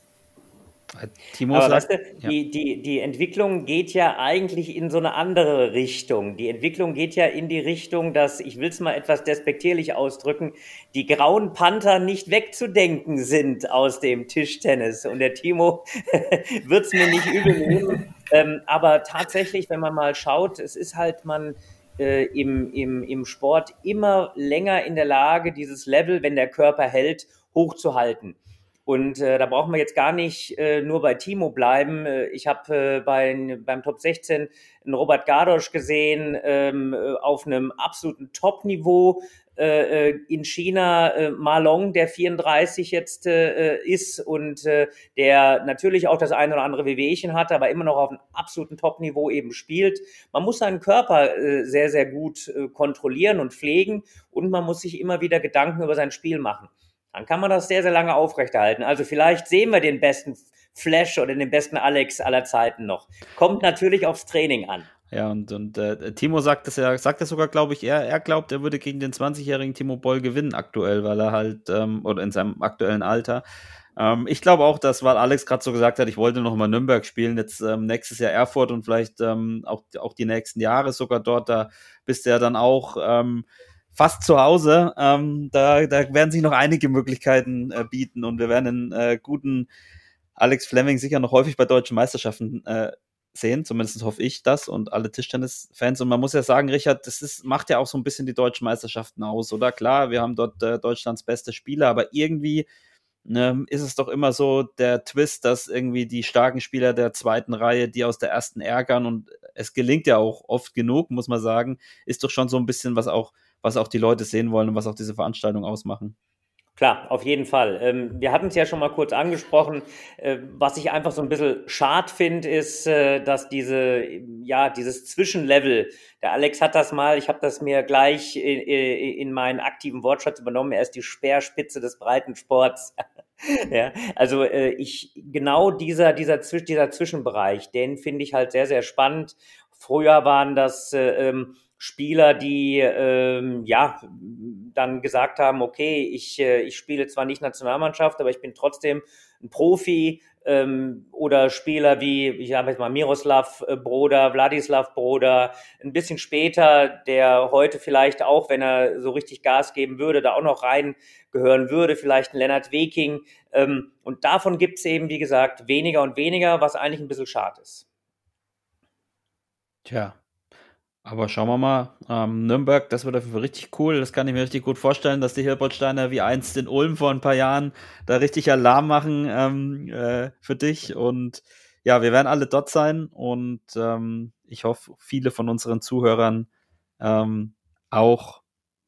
Timo Aber sagt, weißt du, ja. die, die, die Entwicklung geht ja eigentlich in so eine andere Richtung. Die Entwicklung geht ja in die Richtung, dass, ich will es mal etwas despektierlich ausdrücken, die grauen Panther nicht wegzudenken sind aus dem Tischtennis. Und der Timo wird es mir nicht übel nehmen. Ähm, aber tatsächlich, wenn man mal schaut, es ist halt, man äh, im, im, im Sport immer länger in der Lage, dieses Level, wenn der Körper hält, hochzuhalten. Und äh, da brauchen wir jetzt gar nicht äh, nur bei Timo bleiben. Äh, ich habe äh, bei, beim Top 16 einen Robert Gardosch gesehen ähm, äh, auf einem absoluten Top-Niveau. Äh, äh, in China äh, Malong, der 34 jetzt äh, ist und äh, der natürlich auch das eine oder andere Wehwehchen hat, aber immer noch auf einem absoluten Top-Niveau eben spielt. Man muss seinen Körper äh, sehr, sehr gut äh, kontrollieren und pflegen und man muss sich immer wieder Gedanken über sein Spiel machen dann kann man das sehr, sehr lange aufrechterhalten. Also vielleicht sehen wir den besten Flash oder den besten Alex aller Zeiten noch. Kommt natürlich aufs Training an. Ja, und, und äh, Timo sagt das ja, sagt das sogar, glaube ich, er, er glaubt, er würde gegen den 20-jährigen Timo Boll gewinnen aktuell, weil er halt, ähm, oder in seinem aktuellen Alter. Ähm, ich glaube auch, dass, weil Alex gerade so gesagt hat, ich wollte noch mal Nürnberg spielen, jetzt ähm, nächstes Jahr Erfurt und vielleicht ähm, auch, auch die nächsten Jahre sogar dort, da bist du ja dann auch ähm, fast zu Hause. Ähm, da, da werden sich noch einige Möglichkeiten äh, bieten und wir werden einen äh, guten Alex Fleming sicher noch häufig bei deutschen Meisterschaften äh, sehen. Zumindest hoffe ich das und alle Tischtennis-Fans. Und man muss ja sagen, Richard, das ist, macht ja auch so ein bisschen die deutschen Meisterschaften aus, oder? Klar, wir haben dort äh, Deutschlands beste Spieler, aber irgendwie ne, ist es doch immer so der Twist, dass irgendwie die starken Spieler der zweiten Reihe, die aus der ersten ärgern und es gelingt ja auch oft genug, muss man sagen, ist doch schon so ein bisschen was auch was auch die Leute sehen wollen und was auch diese Veranstaltung ausmachen. Klar, auf jeden Fall. Ähm, wir hatten es ja schon mal kurz angesprochen. Äh, was ich einfach so ein bisschen schad finde, ist, äh, dass diese, ja, dieses Zwischenlevel, der Alex hat das mal, ich habe das mir gleich in, in meinen aktiven Wortschatz übernommen, er ist die Speerspitze des Breitensports. ja, also äh, ich, genau dieser, dieser, dieser Zwischenbereich, den finde ich halt sehr, sehr spannend. Früher waren das, ähm, Spieler, die ähm, ja dann gesagt haben, okay, ich, äh, ich spiele zwar nicht Nationalmannschaft, aber ich bin trotzdem ein Profi ähm, oder Spieler wie, ich habe jetzt mal Miroslav äh, Broder, Wladislav Broder, ein bisschen später, der heute vielleicht auch, wenn er so richtig Gas geben würde, da auch noch reingehören würde, vielleicht ein Lennart Weking. Ähm, und davon gibt es eben, wie gesagt, weniger und weniger, was eigentlich ein bisschen schade ist. Tja, aber schauen wir mal, ähm, Nürnberg, das wird Fall richtig cool. Das kann ich mir richtig gut vorstellen, dass die Hilbertsteiner wie einst in Ulm vor ein paar Jahren da richtig Alarm machen ähm, äh, für dich. Und ja, wir werden alle dort sein und ähm, ich hoffe, viele von unseren Zuhörern ähm, auch.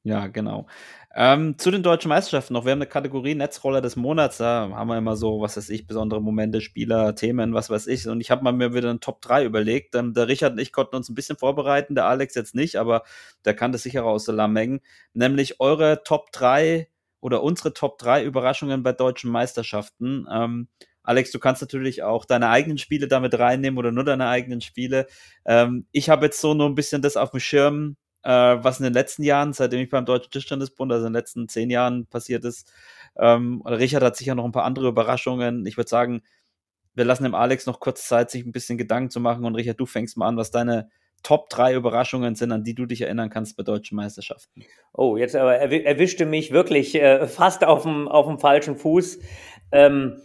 Ja, genau. Ähm, zu den deutschen Meisterschaften noch. Wir haben eine Kategorie Netzroller des Monats. Da haben wir immer so, was weiß ich, besondere Momente, Spieler, Themen, was weiß ich. Und ich habe mal mir wieder einen Top 3 überlegt. Ähm, der Richard und ich konnten uns ein bisschen vorbereiten, der Alex jetzt nicht, aber der kann das sicher aus der Lammengen. Nämlich eure Top 3 oder unsere Top 3 Überraschungen bei deutschen Meisterschaften. Ähm, Alex, du kannst natürlich auch deine eigenen Spiele damit reinnehmen oder nur deine eigenen Spiele. Ähm, ich habe jetzt so nur ein bisschen das auf dem Schirm, äh, was in den letzten Jahren, seitdem ich beim Deutschen Tischtennisbund, also in den letzten zehn Jahren passiert ist. Ähm, Richard hat sicher noch ein paar andere Überraschungen. Ich würde sagen, wir lassen dem Alex noch kurz Zeit, sich ein bisschen Gedanken zu machen. Und Richard, du fängst mal an, was deine Top 3 Überraschungen sind, an die du dich erinnern kannst bei deutschen Meisterschaften. Oh, jetzt aber erwischte mich wirklich äh, fast auf dem, falschen Fuß. Ähm,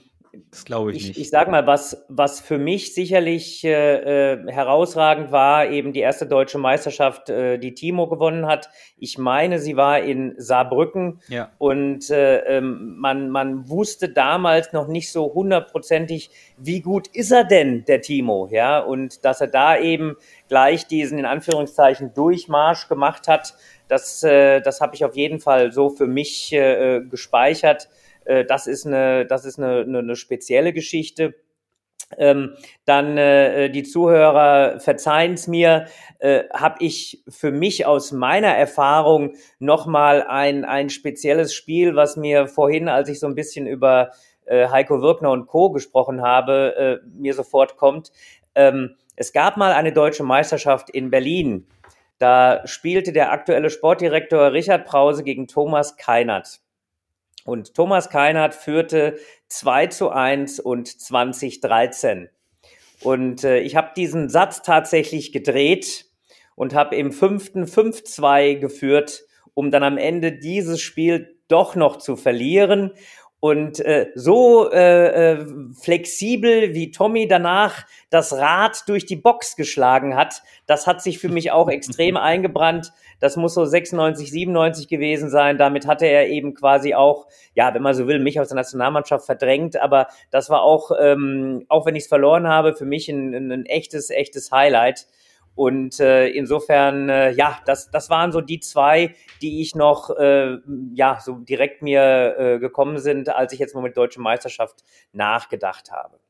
das glaube ich, ich, nicht. Ich sage mal, was, was für mich sicherlich äh, äh, herausragend war, eben die erste deutsche Meisterschaft, äh, die Timo gewonnen hat. Ich meine, sie war in Saarbrücken ja. und äh, ähm, man, man wusste damals noch nicht so hundertprozentig, wie gut ist er denn, der Timo, ja, und dass er da eben gleich diesen in Anführungszeichen Durchmarsch gemacht hat, das, äh, das habe ich auf jeden Fall so für mich äh, äh gespeichert äh, das ist eine, das ist eine, eine, eine spezielle Geschichte. Ähm, dann äh, die Zuhörer verzeihen es mir, äh, habe ich für mich aus meiner Erfahrung nochmal ein, ein spezielles Spiel, was mir vorhin, als ich so ein bisschen über äh, Heiko Wirkner und Co. gesprochen habe, äh, mir sofort kommt. Ähm, es gab mal eine deutsche Meisterschaft in Berlin. Da spielte der aktuelle Sportdirektor Richard Brause gegen Thomas Keinert. Und Thomas Keinert führte 2 zu 1 und 2013. Und äh, ich habe diesen Satz tatsächlich gedreht und habe im fünften 5-2 geführt, um dann am Ende dieses Spiel doch noch zu verlieren. Und äh, so äh, äh, flexibel wie Tommy danach das Rad durch die Box geschlagen hat, das hat sich für mich auch extrem eingebrannt. Das muss so 96, 97 gewesen sein. Damit hatte er eben quasi auch, ja, wenn man so will, mich aus der Nationalmannschaft verdrängt. Aber das war auch, ähm, auch wenn ich es verloren habe, für mich ein, ein echtes, echtes Highlight. Und äh, insofern, äh, ja, das, das waren so die zwei, die ich noch, äh, ja, so direkt mir äh, gekommen sind, als ich jetzt mal mit Deutsche Meisterschaft nachgedacht habe.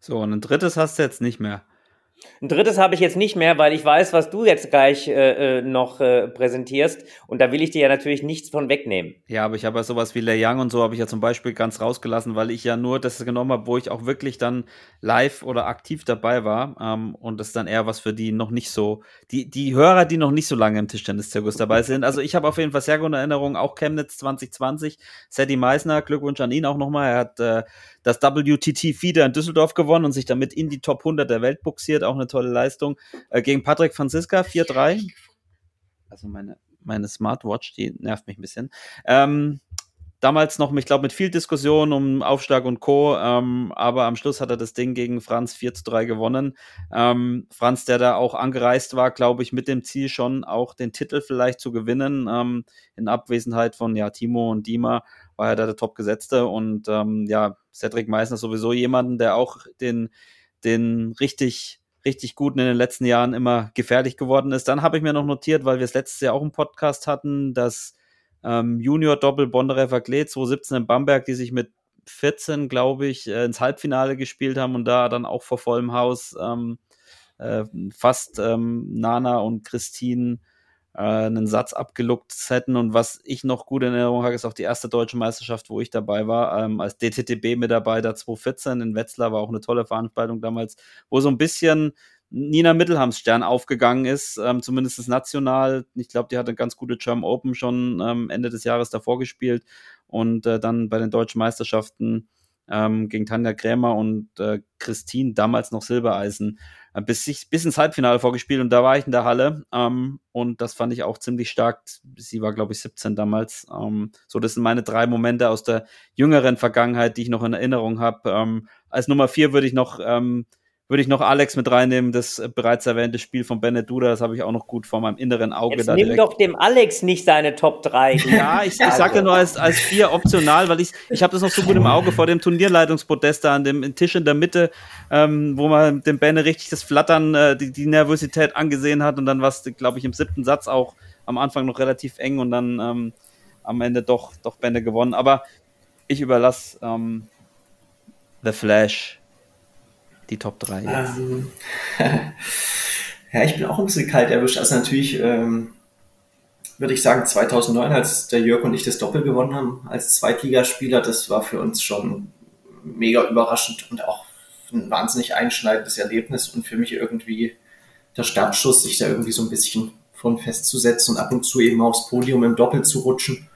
So, und ein drittes hast du jetzt nicht mehr. Ein drittes habe ich jetzt nicht mehr, weil ich weiß, was du jetzt gleich äh, äh, noch äh, präsentierst. Und da will ich dir ja natürlich nichts von wegnehmen. Ja, aber ich habe ja sowas wie Le Young und so habe ich ja zum Beispiel ganz rausgelassen, weil ich ja nur das genommen habe, wo ich auch wirklich dann live oder aktiv dabei war. Ähm, und das ist dann eher was für die noch nicht so, die, die Hörer, die noch nicht so lange im Tischtennis-Zirkus dabei sind. Also ich habe auf jeden Fall sehr gute Erinnerungen, auch Chemnitz 2020. Sadie Meisner, Glückwunsch an ihn auch nochmal. Er hat äh, das WTT Feeder in Düsseldorf gewonnen und sich damit in die Top 100 der Welt buxiert. Auch eine tolle Leistung. Äh, gegen Patrick Franziska 4-3. Also meine, meine Smartwatch, die nervt mich ein bisschen. Ähm, damals noch, ich glaube, mit viel Diskussion um Aufschlag und Co. Ähm, aber am Schluss hat er das Ding gegen Franz 4 zu 3 gewonnen. Ähm, Franz, der da auch angereist war, glaube ich, mit dem Ziel schon auch den Titel vielleicht zu gewinnen. Ähm, in Abwesenheit von ja, Timo und Dima war er da der Topgesetzte und ähm, ja, Cedric Meissner sowieso jemanden, der auch den, den richtig, richtig guten in den letzten Jahren immer gefährlich geworden ist. Dann habe ich mir noch notiert, weil wir es letztes Jahr auch im Podcast hatten, dass ähm, Junior-Doppel Bonderer Verklet 2017 in Bamberg, die sich mit 14, glaube ich, äh, ins Halbfinale gespielt haben und da dann auch vor vollem Haus ähm, äh, fast ähm, Nana und Christine äh, einen Satz abgeluckt hätten. Und was ich noch gut in Erinnerung habe, ist auch die erste deutsche Meisterschaft, wo ich dabei war, ähm, als DTTB-Mitarbeiter 2014 in Wetzlar, war auch eine tolle Veranstaltung damals, wo so ein bisschen Nina Mittelhams Stern aufgegangen ist, ähm, zumindest national. Ich glaube, die hatte ganz gute German Open schon ähm, Ende des Jahres davor gespielt und äh, dann bei den deutschen Meisterschaften ähm, gegen Tanja Krämer und äh, Christine, damals noch Silbereisen, äh, bis, ich, bis ins Halbfinale vorgespielt und da war ich in der Halle ähm, und das fand ich auch ziemlich stark. Sie war, glaube ich, 17 damals. Ähm, so, das sind meine drei Momente aus der jüngeren Vergangenheit, die ich noch in Erinnerung habe. Ähm, als Nummer vier würde ich noch ähm, würde ich noch Alex mit reinnehmen, das äh, bereits erwähnte Spiel von Bennett Duda, das habe ich auch noch gut vor meinem inneren Auge. Jetzt da nimm direkt. doch dem Alex nicht seine Top 3. Ja, ich, ich sage nur als, als vier optional, weil ich, ich habe das noch so gut im Auge vor dem Turnierleitungspodest da an dem Tisch in der Mitte, ähm, wo man dem Benne richtig das Flattern, äh, die, die Nervosität angesehen hat und dann war es, glaube ich, im siebten Satz auch am Anfang noch relativ eng und dann ähm, am Ende doch, doch Benne gewonnen. Aber ich überlasse ähm, The Flash die Top 3 jetzt? Ähm, ja, ich bin auch ein bisschen kalt erwischt. Also natürlich ähm, würde ich sagen, 2009, als der Jörg und ich das Doppel gewonnen haben als Zweitligaspieler, das war für uns schon mega überraschend und auch ein wahnsinnig einschneidendes Erlebnis und für mich irgendwie der Startschuss, sich da irgendwie so ein bisschen von festzusetzen und ab und zu eben aufs Podium im Doppel zu rutschen.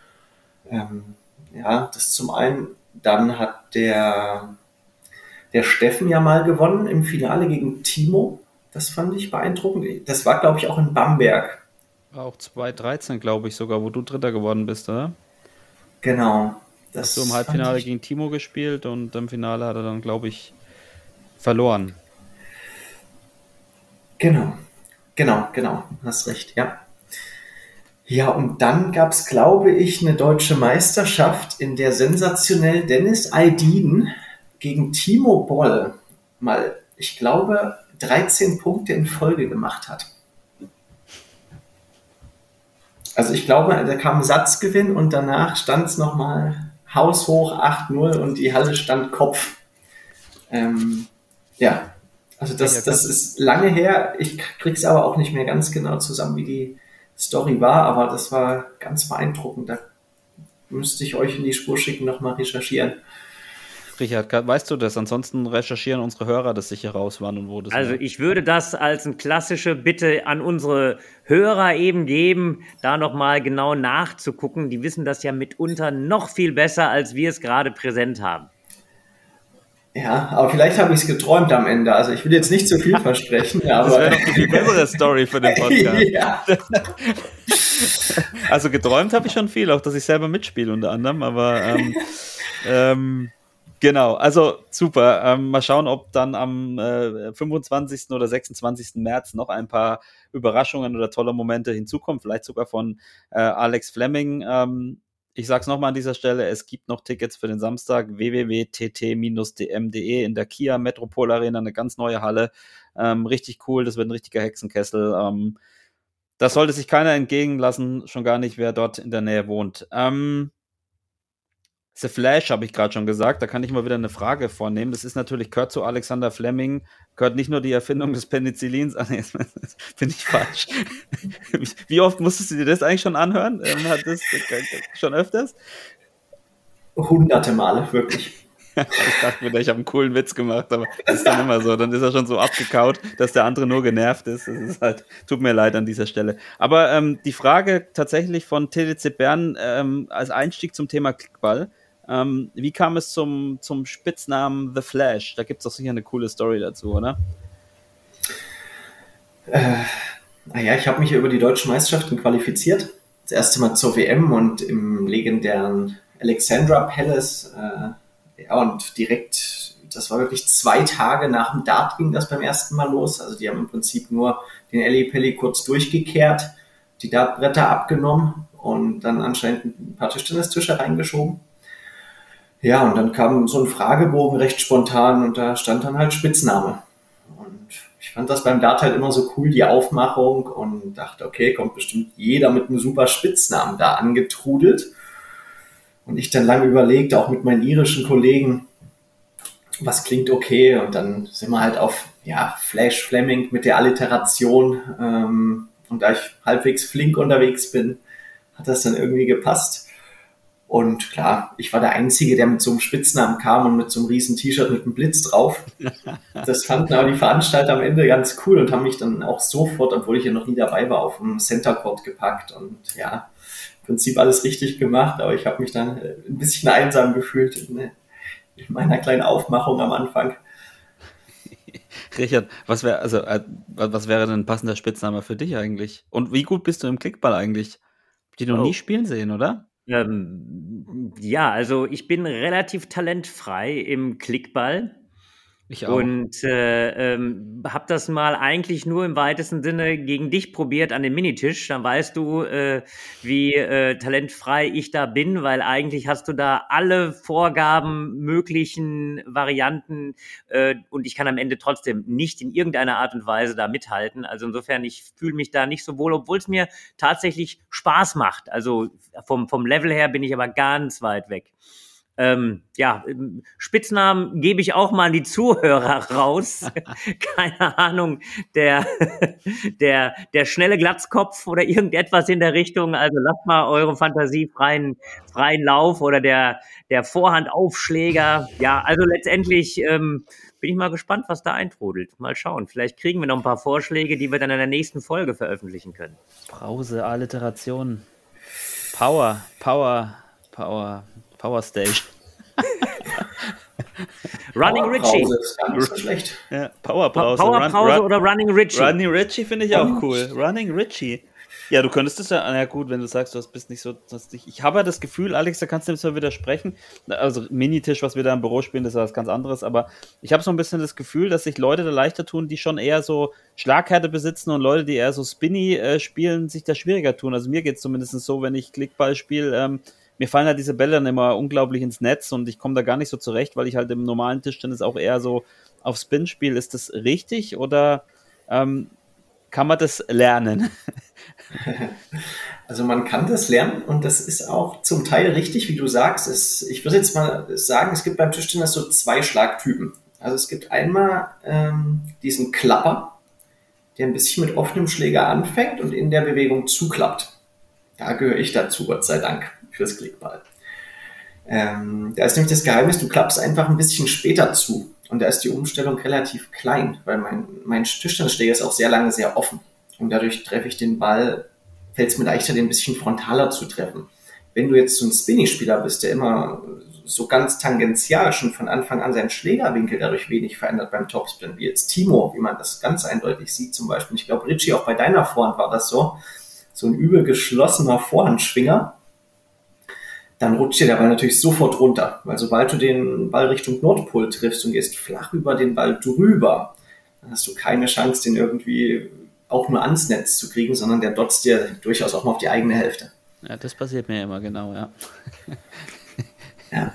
Ähm, ja, das zum einen. Dann hat der der Steffen ja mal gewonnen im Finale gegen Timo. Das fand ich beeindruckend. Das war, glaube ich, auch in Bamberg. War auch 2013, glaube ich, sogar, wo du Dritter geworden bist, oder? Genau. Das Hast du im Halbfinale gegen Timo gespielt und im Finale hat er dann, glaube ich, verloren. Genau, genau, genau, hast recht, ja. Ja, und dann gab es, glaube ich, eine deutsche Meisterschaft, in der sensationell Dennis Aydin gegen Timo Boll mal, ich glaube, 13 Punkte in Folge gemacht hat. Also ich glaube, da kam ein Satzgewinn und danach stand es nochmal haushoch 8-0 und die Halle stand Kopf. Ähm, ja, also das, das ist lange her. Ich krieg's aber auch nicht mehr ganz genau zusammen, wie die Story war, aber das war ganz beeindruckend. Da müsste ich euch in die Spur schicken, nochmal recherchieren. Richard, weißt du das? Ansonsten recherchieren unsere Hörer das sicher raus, wann und wo das Also ich würde das als eine klassische Bitte an unsere Hörer eben geben, da nochmal genau nachzugucken. Die wissen das ja mitunter noch viel besser, als wir es gerade präsent haben. Ja, aber vielleicht habe ich es geträumt am Ende. Also ich will jetzt nicht zu viel versprechen. aber das wäre doch eine viel bessere Story für den Podcast. ja. also geträumt habe ich schon viel, auch dass ich selber mitspiele unter anderem, aber ähm, ähm, Genau, also super. Ähm, mal schauen, ob dann am äh, 25. oder 26. März noch ein paar Überraschungen oder tolle Momente hinzukommen, vielleicht sogar von äh, Alex Fleming. Ähm, ich sage es nochmal an dieser Stelle, es gibt noch Tickets für den Samstag www.tt-dm.de in der Kia Metropol Arena, eine ganz neue Halle. Ähm, richtig cool, das wird ein richtiger Hexenkessel. Ähm, das sollte sich keiner entgegen lassen, schon gar nicht, wer dort in der Nähe wohnt. Ähm, The Flash habe ich gerade schon gesagt, da kann ich mal wieder eine Frage vornehmen. Das ist natürlich, gehört zu Alexander Fleming, gehört nicht nur die Erfindung des Penicillins an, nee, finde ich falsch. Wie oft musstest du dir das eigentlich schon anhören? Ähm, hat das schon öfters? Hunderte Male, wirklich. ich dachte mir, ich habe einen coolen Witz gemacht, aber das ist dann immer so. Dann ist er schon so abgekaut, dass der andere nur genervt ist. Das ist halt, tut mir leid an dieser Stelle. Aber ähm, die Frage tatsächlich von TDC Bern ähm, als Einstieg zum Thema Klickball ähm, wie kam es zum, zum Spitznamen The Flash? Da gibt es doch sicher eine coole Story dazu, oder? Äh, naja, ich habe mich über die deutschen Meisterschaften qualifiziert. Das erste Mal zur WM und im legendären Alexandra Palace. Äh, ja, und direkt, das war wirklich zwei Tage nach dem Dart ging das beim ersten Mal los. Also die haben im Prinzip nur den Ellie Pelli kurz durchgekehrt, die Dartbretter abgenommen und dann anscheinend ein paar Tischtennistische reingeschoben. Ja, und dann kam so ein Fragebogen recht spontan und da stand dann halt Spitzname. Und ich fand das beim Dart halt immer so cool, die Aufmachung und dachte, okay, kommt bestimmt jeder mit einem super Spitznamen da angetrudelt. Und ich dann lange überlegt, auch mit meinen irischen Kollegen, was klingt okay. Und dann sind wir halt auf ja, Flash Fleming mit der Alliteration. Ähm, und da ich halbwegs flink unterwegs bin, hat das dann irgendwie gepasst. Und klar, ich war der Einzige, der mit so einem Spitznamen kam und mit so einem riesen T-Shirt mit einem Blitz drauf. Das fanden aber die Veranstalter am Ende ganz cool und haben mich dann auch sofort, obwohl ich ja noch nie dabei war, auf dem Center Court gepackt und ja, im Prinzip alles richtig gemacht, aber ich habe mich dann ein bisschen einsam gefühlt in, in meiner kleinen Aufmachung am Anfang. Richard, was wäre also äh, was wäre denn ein passender Spitzname für dich eigentlich? Und wie gut bist du im Klickball eigentlich? Die noch Oh. nie spielen sehen, oder? Ähm, ja, also ich bin relativ talentfrei im Klickball. Ich auch. Und äh, ähm, habe das mal eigentlich nur im weitesten Sinne gegen dich probiert an dem Minitisch. Dann weißt du, äh, wie äh, talentfrei ich da bin, weil eigentlich hast du da alle Vorgaben möglichen Varianten äh, und ich kann am Ende trotzdem nicht in irgendeiner Art und Weise da mithalten. Also insofern, ich fühle mich da nicht so wohl, obwohl es mir tatsächlich Spaß macht. Also vom, vom Level her bin ich aber ganz weit weg. Ähm, ja, ähm, Spitznamen gebe ich auch mal an die Zuhörer raus. Keine Ahnung, der, der, der schnelle Glatzkopf oder irgendetwas in der Richtung. Also lasst mal eure Fantasie freien, freien Lauf oder der, der Vorhandaufschläger. Ja, also letztendlich ähm, bin ich mal gespannt, was da eintrudelt. Mal schauen. Vielleicht kriegen wir noch ein paar Vorschläge, die wir dann in der nächsten Folge veröffentlichen können. Brause, Alliteration. Power, Power, Power, Power Station. Running Richie. Pause ist schlecht. Ja, Power Pa- Brause. Powerpause Run, oder Running Richie? Running Richie finde ich auch cool. Running Richie. Ja, du könntest es ja, na gut, wenn du sagst, du bist nicht so, dich, ich habe ja das Gefühl, Alex, da kannst du jetzt mal widersprechen. Also Minitisch, was wir da im Büro spielen, das ist was ganz anderes, aber ich habe so ein bisschen das Gefühl, dass sich Leute da leichter tun, die schon eher so Schlaghärte besitzen und Leute, die eher so Spinny äh, spielen, sich da schwieriger tun. Also mir geht es zumindest so, wenn ich Klickball spiele, ähm, mir fallen halt diese Bälle dann immer unglaublich ins Netz und ich komme da gar nicht so zurecht, weil ich halt im normalen Tischtennis auch eher so auf Spin spiele. Ist das richtig oder ähm, kann man das lernen? Also man kann das lernen und das ist auch zum Teil richtig, wie du sagst. Es, ich würde jetzt mal sagen, es gibt beim Tischtennis so zwei Schlagtypen. Also es gibt einmal ähm, diesen Klapper, der ein bisschen mit offenem Schläger anfängt und in der Bewegung zuklappt. Da gehöre ich dazu, Gott sei Dank, fürs Klickball. Ähm, da ist nämlich das Geheimnis, du klappst einfach ein bisschen später zu. Und da ist die Umstellung relativ klein, weil mein, mein Tischtennisschläger ist auch sehr lange sehr offen. Und dadurch treffe ich den Ball, fällt es mir leichter, den ein bisschen frontaler zu treffen. Wenn du jetzt so ein Spinny-Spieler bist, der immer so ganz tangential schon von Anfang an seinen Schlägerwinkel dadurch wenig verändert beim Topspin, wie jetzt Timo, wie man das ganz eindeutig sieht zum Beispiel. Ich glaube, Richie, auch bei deiner Vorhand war das so. So ein übel geschlossener Vorhandschwinger dann rutscht dir der Ball natürlich sofort runter. Weil sobald du den Ball Richtung Nordpol triffst und gehst flach über den Ball drüber, dann hast du keine Chance, den irgendwie auch nur ans Netz zu kriegen, sondern der dotzt dir durchaus auch mal auf die eigene Hälfte. Ja, das passiert mir immer, genau, ja. Ja.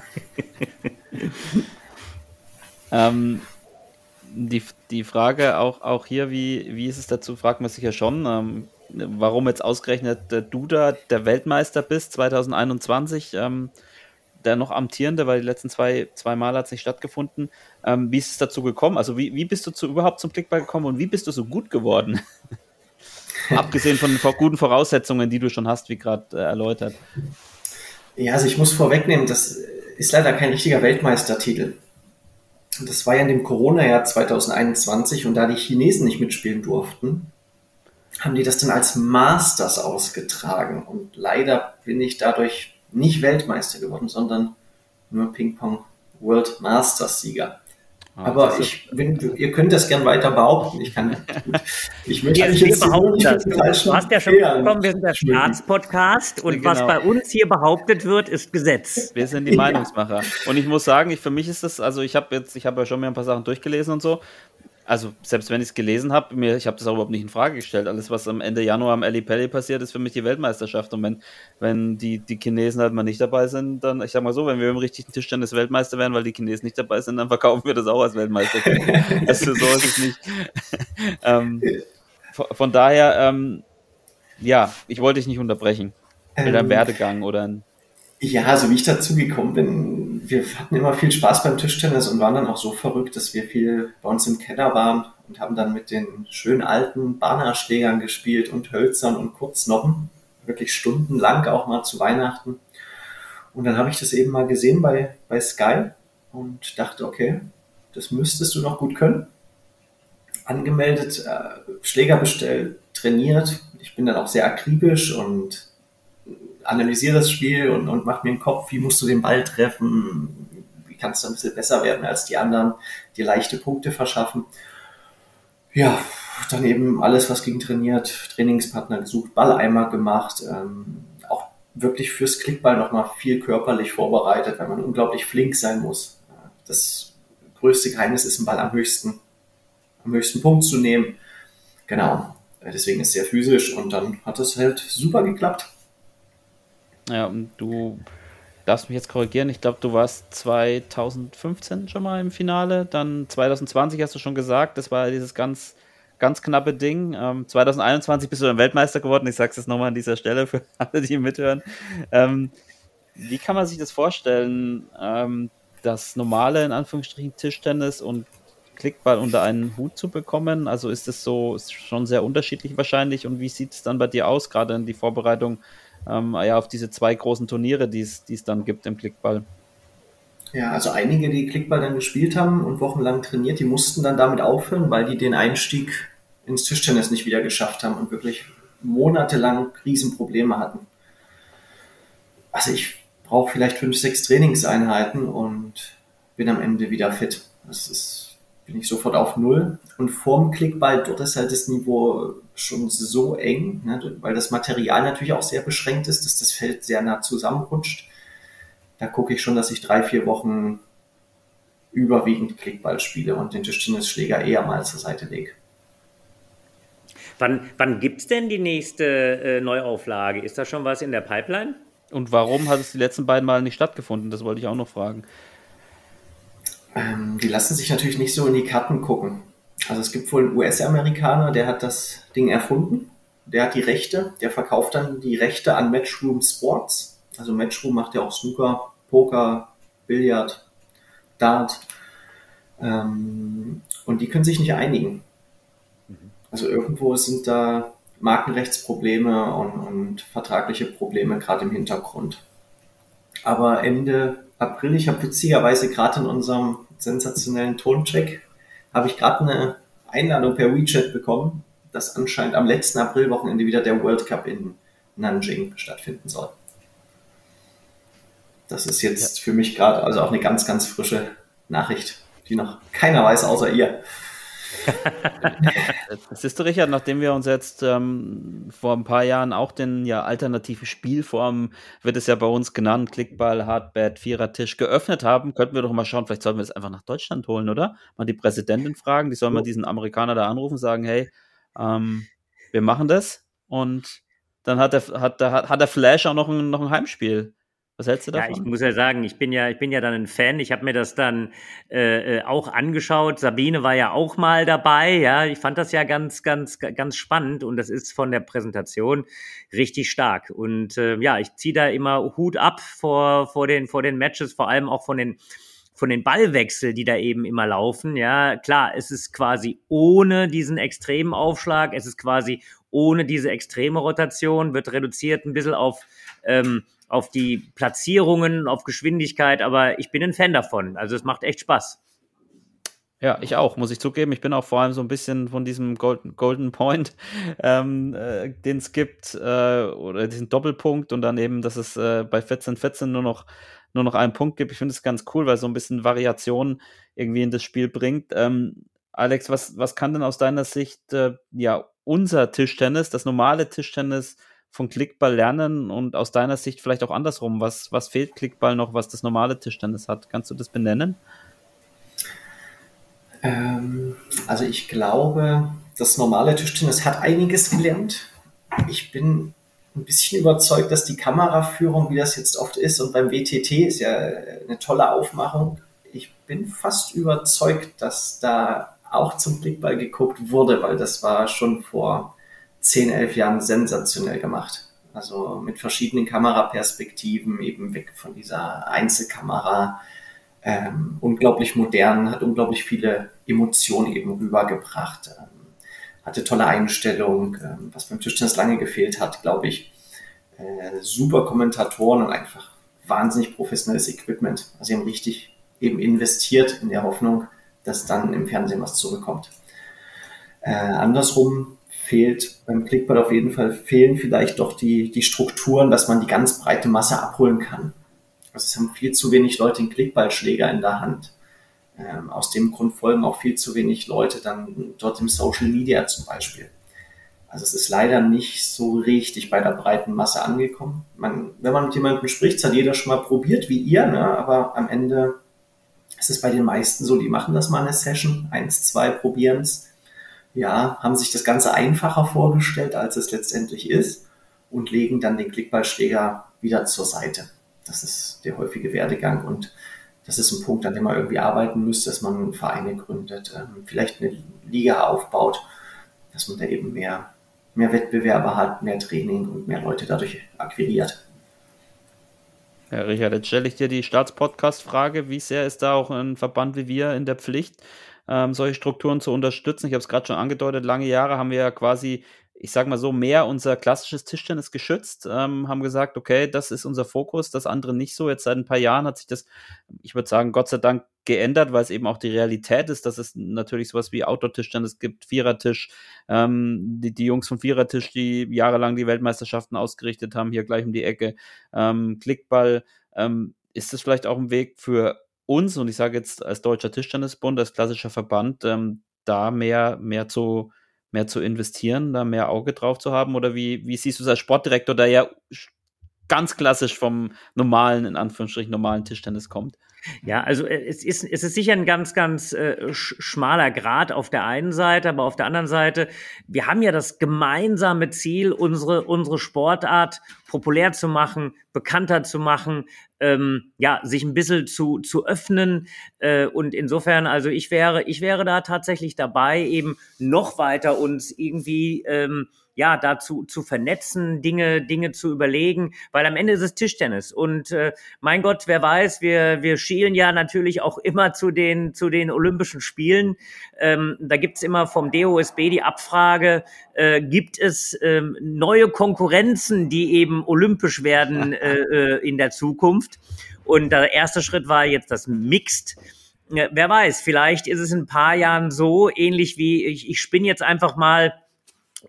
ähm, die, die Frage auch, auch hier, wie, wie ist es dazu, fragt man sich ja schon, ähm, warum jetzt ausgerechnet du da der Weltmeister bist 2021, ähm, der noch amtierende, weil die letzten zwei, zwei Mal hat es nicht stattgefunden. Ähm, wie ist es dazu gekommen? Also wie, wie bist du zu, überhaupt zum Klickball gekommen und wie bist du so gut geworden? Abgesehen von den guten Voraussetzungen, die du schon hast, wie gerade äh, erläutert. Ja, also ich muss vorwegnehmen, das ist leider kein richtiger Weltmeistertitel. Das war ja in dem Corona-Jahr 2021 und da die Chinesen nicht mitspielen durften, haben die das dann als Masters ausgetragen. Und leider bin ich dadurch nicht Weltmeister geworden, sondern nur Ping-Pong World Masters Sieger. Ah, Aber ich, wenn, ihr könnt das gern weiter behaupten. Ich kann, ich möchte Wir, mich wir behaupten nicht das. Du hast ja schon mitbekommen, wir sind der. Staatspodcast und Genau. was bei uns hier behauptet wird, ist Gesetz. Wir sind die Meinungsmacher. Und ich muss sagen, ich, für mich ist das, also ich habe jetzt, ich habe ja schon mir ein paar Sachen durchgelesen und so. Also selbst wenn ich es gelesen habe, mir, ich habe das auch überhaupt nicht in Frage gestellt. Alles, was am Ende Januar am Ali Pelli passiert, ist für mich die Weltmeisterschaft. Und wenn, wenn die, die Chinesen halt mal nicht dabei sind, dann, ich sag mal so, wenn wir im richtigen Tischtennis Weltmeister wären, weil die Chinesen nicht dabei sind, dann verkaufen wir das auch als Weltmeister. also so ist es nicht. ähm, von, von daher, ähm, ja, ich wollte dich nicht unterbrechen. Mit Ähm, Werdegang oder ein Ja, also wie ich dazu gekommen bin, wir hatten immer viel Spaß beim Tischtennis und waren dann auch so verrückt, dass wir viel bei uns im Keller waren und haben dann mit den schön alten Bannerschlägern gespielt und Hölzern und Kurznoppen. Wirklich stundenlang, auch mal zu Weihnachten. Und dann habe ich das eben mal gesehen bei, bei Sky und dachte, okay, das müsstest du noch gut können. Angemeldet, äh, Schläger bestellt, trainiert. Ich bin dann auch sehr akribisch und analysiere das Spiel und, und mache mir einen Kopf, wie musst du den Ball treffen, wie wie kannst du ein bisschen besser werden als die anderen, dir leichte Punkte verschaffen. Ja, dann eben alles, was ging trainiert, Trainingspartner gesucht, Balleimer gemacht, ähm, auch wirklich fürs Klickball nochmal viel körperlich vorbereitet, weil man unglaublich flink sein muss. Das größte Geheimnis ist, einen Ball am höchsten, am höchsten Punkt zu nehmen. Genau. Deswegen ist es sehr physisch und dann hat es halt super geklappt. Ja, und du darfst mich jetzt korrigieren. Ich glaube, du warst 2015 schon mal im Finale. Dann 2020 hast du schon gesagt, das war dieses ganz, ganz knappe Ding. Ähm, 2021 bist du dann Weltmeister geworden. Ich sage es jetzt nochmal an dieser Stelle für alle, die mithören. Ähm, wie kann man sich das vorstellen, ähm, das normale, in Anführungsstrichen, Tischtennis und Klickball unter einen Hut zu bekommen? Also ist es so ist schon sehr unterschiedlich wahrscheinlich. Und wie sieht es dann bei dir aus, gerade in die Vorbereitung ähm, ja, auf diese zwei großen Turniere, die es dann gibt im Klickball? Ja, also einige, die Klickball dann gespielt haben und wochenlang trainiert, die mussten dann damit aufhören, weil die den Einstieg ins Tischtennis nicht wieder geschafft haben und wirklich monatelang Riesenprobleme hatten. Also ich brauche vielleicht fünf, sechs Trainingseinheiten und bin am Ende wieder fit. Das ist bin ich sofort auf Null. Und vorm Klickball, dort ist halt das Niveau schon so eng, ne, weil das Material natürlich auch sehr beschränkt ist, dass das Feld sehr nah zusammenrutscht. Da gucke ich schon, dass ich drei, vier Wochen überwiegend Klickball spiele und den Tischtennisschläger eher mal zur Seite lege. Wann, wann gibt es denn die nächste äh, Neuauflage? Ist da schon was in der Pipeline? Und warum hat es die letzten beiden Mal nicht stattgefunden? Das wollte ich auch noch fragen. Ähm, die lassen sich natürlich nicht so in die Karten gucken. Also es gibt wohl einen US-Amerikaner, der hat das Ding erfunden. Der hat die Rechte, der verkauft dann die Rechte an Matchroom Sports. Also Matchroom macht ja auch Snooker, Poker, Billard, Dart. Ähm, und die können sich nicht einigen. Also irgendwo sind da Markenrechtsprobleme und, und vertragliche Probleme gerade im Hintergrund. Aber Ende April, ich habe witzigerweise gerade in unserem sensationellen Toncheck, habe ich gerade eine Einladung per WeChat bekommen, dass anscheinend am letzten Aprilwochenende wieder der World Cup in Nanjing stattfinden soll. Das ist jetzt ja. für mich gerade also auch eine ganz, ganz frische Nachricht, die noch keiner weiß außer ihr. Siehst du, Richard, nachdem wir uns jetzt ähm, vor ein paar Jahren auch den ja alternativen Spielformen, wird es ja bei uns genannt, Klickball, Hardbad, Vierertisch, geöffnet haben, könnten wir doch mal schauen, vielleicht sollten wir das einfach nach Deutschland holen, oder? Mal die Präsidentin fragen, die soll mal diesen Amerikaner da anrufen, sagen, hey, ähm, wir machen das und dann hat der, hat, der, hat der Flash auch noch ein, noch ein Heimspiel. Was hältst du davon? Ja, ich muss ja sagen, ich bin ja, ich bin ja dann ein Fan. Ich habe mir das dann äh, äh, auch angeschaut. Sabine war ja auch mal dabei. Ja, ich fand das ja ganz, ganz, ganz spannend und das ist von der Präsentation richtig stark. Und äh, ja, ich ziehe da immer Hut ab vor, vor den, vor den Matches, vor allem auch von den von den Ballwechsel, die da eben immer laufen. Ja, klar, es ist quasi ohne diesen extremen Aufschlag, es ist quasi ohne diese extreme Rotation, wird reduziert ein bisschen auf ähm, auf die Platzierungen, auf Geschwindigkeit, aber ich bin ein Fan davon. Also es macht echt Spaß. Ja, ich auch, muss ich zugeben. Ich bin auch vor allem so ein bisschen von diesem Golden, Golden Point, ähm, äh, den es gibt, äh, oder diesen Doppelpunkt und dann eben, dass es äh, bei 14, 14 nur noch, nur noch einen Punkt gibt. Ich finde es ganz cool, weil so ein bisschen Variation irgendwie in das Spiel bringt. Ähm, Alex, was, was kann denn aus deiner Sicht äh, ja unser Tischtennis, das normale Tischtennis von Klickball lernen und aus deiner Sicht vielleicht auch andersrum? Was, was fehlt Klickball noch, was das normale Tischtennis hat? Kannst du das benennen? Ähm, also ich glaube, das normale Tischtennis hat einiges gelernt. Ich bin ein bisschen überzeugt, dass die Kameraführung, wie das jetzt oft ist, und beim WTT ist ja eine tolle Aufmachung. Ich bin fast überzeugt, dass da auch zum Klickball geguckt wurde, weil das war schon vor 10, 11 Jahren sensationell gemacht. Also mit verschiedenen Kameraperspektiven, eben weg von dieser Einzelkamera. Ähm, unglaublich modern, hat unglaublich viele Emotionen eben rübergebracht. Ähm, hatte tolle Einstellung, ähm, was beim Tischtennis lange gefehlt hat, glaube ich. Äh, super Kommentatoren und einfach wahnsinnig professionelles Equipment. Also sie haben richtig eben investiert in der Hoffnung, dass dann im Fernsehen was zurückkommt. Äh, andersrum fehlt beim Clickball auf jeden Fall, fehlen vielleicht doch die, die Strukturen, dass man die ganz breite Masse abholen kann. Also es haben viel zu wenig Leute den Klickballschläger in der Hand. Ähm, aus dem Grund folgen auch viel zu wenig Leute dann dort im Social Media zum Beispiel. Also es ist leider nicht so richtig bei der breiten Masse angekommen. Man, wenn man mit jemandem spricht, hat jeder schon mal probiert, wie ihr, ne? aber am Ende ist es bei den meisten so, die machen das mal eine Session, eins, zwei, probieren es. Ja, haben sich das Ganze einfacher vorgestellt, als es letztendlich ist und legen dann den Klickballschläger wieder zur Seite. Das ist der häufige Werdegang und das ist ein Punkt, an dem man irgendwie arbeiten müsste, dass man Vereine gründet, ähm, vielleicht eine Liga aufbaut, dass man da eben mehr, mehr Wettbewerber hat, mehr Training und mehr Leute dadurch akquiriert. Ja, Richard, jetzt stelle ich dir die Staatspodcast-Frage. Wie sehr ist da auch ein Verband wie wir in der Pflicht, ähm, solche Strukturen zu unterstützen? Ich habe es gerade schon angedeutet, lange Jahre haben wir ja quasi ich sage mal so, mehr unser klassisches Tischtennis geschützt, ähm, haben gesagt, okay, das ist unser Fokus, das andere nicht so. Jetzt seit ein paar Jahren hat sich das, ich würde sagen, Gott sei Dank geändert, weil es eben auch die Realität ist, dass es natürlich sowas wie Outdoor-Tischtennis gibt, Vierertisch, ähm, die, die Jungs vom Vierertisch, die jahrelang die Weltmeisterschaften ausgerichtet haben, hier gleich um die Ecke, ähm, Klickball, ähm, ist das vielleicht auch ein Weg für uns, und ich sage jetzt als Deutscher Tischtennisbund, als klassischer Verband, ähm, da mehr, mehr zu mehr zu investieren, da mehr Auge drauf zu haben? Oder wie, wie siehst du es als Sportdirektor, der ja ganz klassisch vom normalen, in Anführungsstrichen, normalen Tischtennis kommt? Ja, also äh, es ist, es ist sicher ein ganz, ganz äh, schmaler Grad auf der einen Seite, aber auf der anderen Seite, wir haben ja das gemeinsame Ziel, unsere, unsere Sportart populär zu machen, bekannter zu machen, ähm, ja, sich ein bisschen zu, zu öffnen. Äh, und insofern, also ich wäre, ich wäre da tatsächlich dabei, eben noch weiter uns irgendwie ähm, ja, dazu zu vernetzen, Dinge, Dinge zu überlegen, weil am Ende ist es Tischtennis. Und äh, mein Gott, wer weiß, wir, wir schielen ja natürlich auch immer zu den, zu den Olympischen Spielen. Ähm, da gibt's immer vom DOSB die Abfrage, äh, gibt es ähm, neue Konkurrenzen, die eben olympisch werden äh, äh, in der Zukunft? Und der erste Schritt war jetzt das Mixed. Wer weiß, vielleicht ist es in ein paar Jahren so ähnlich wie ich, ich spinne jetzt einfach mal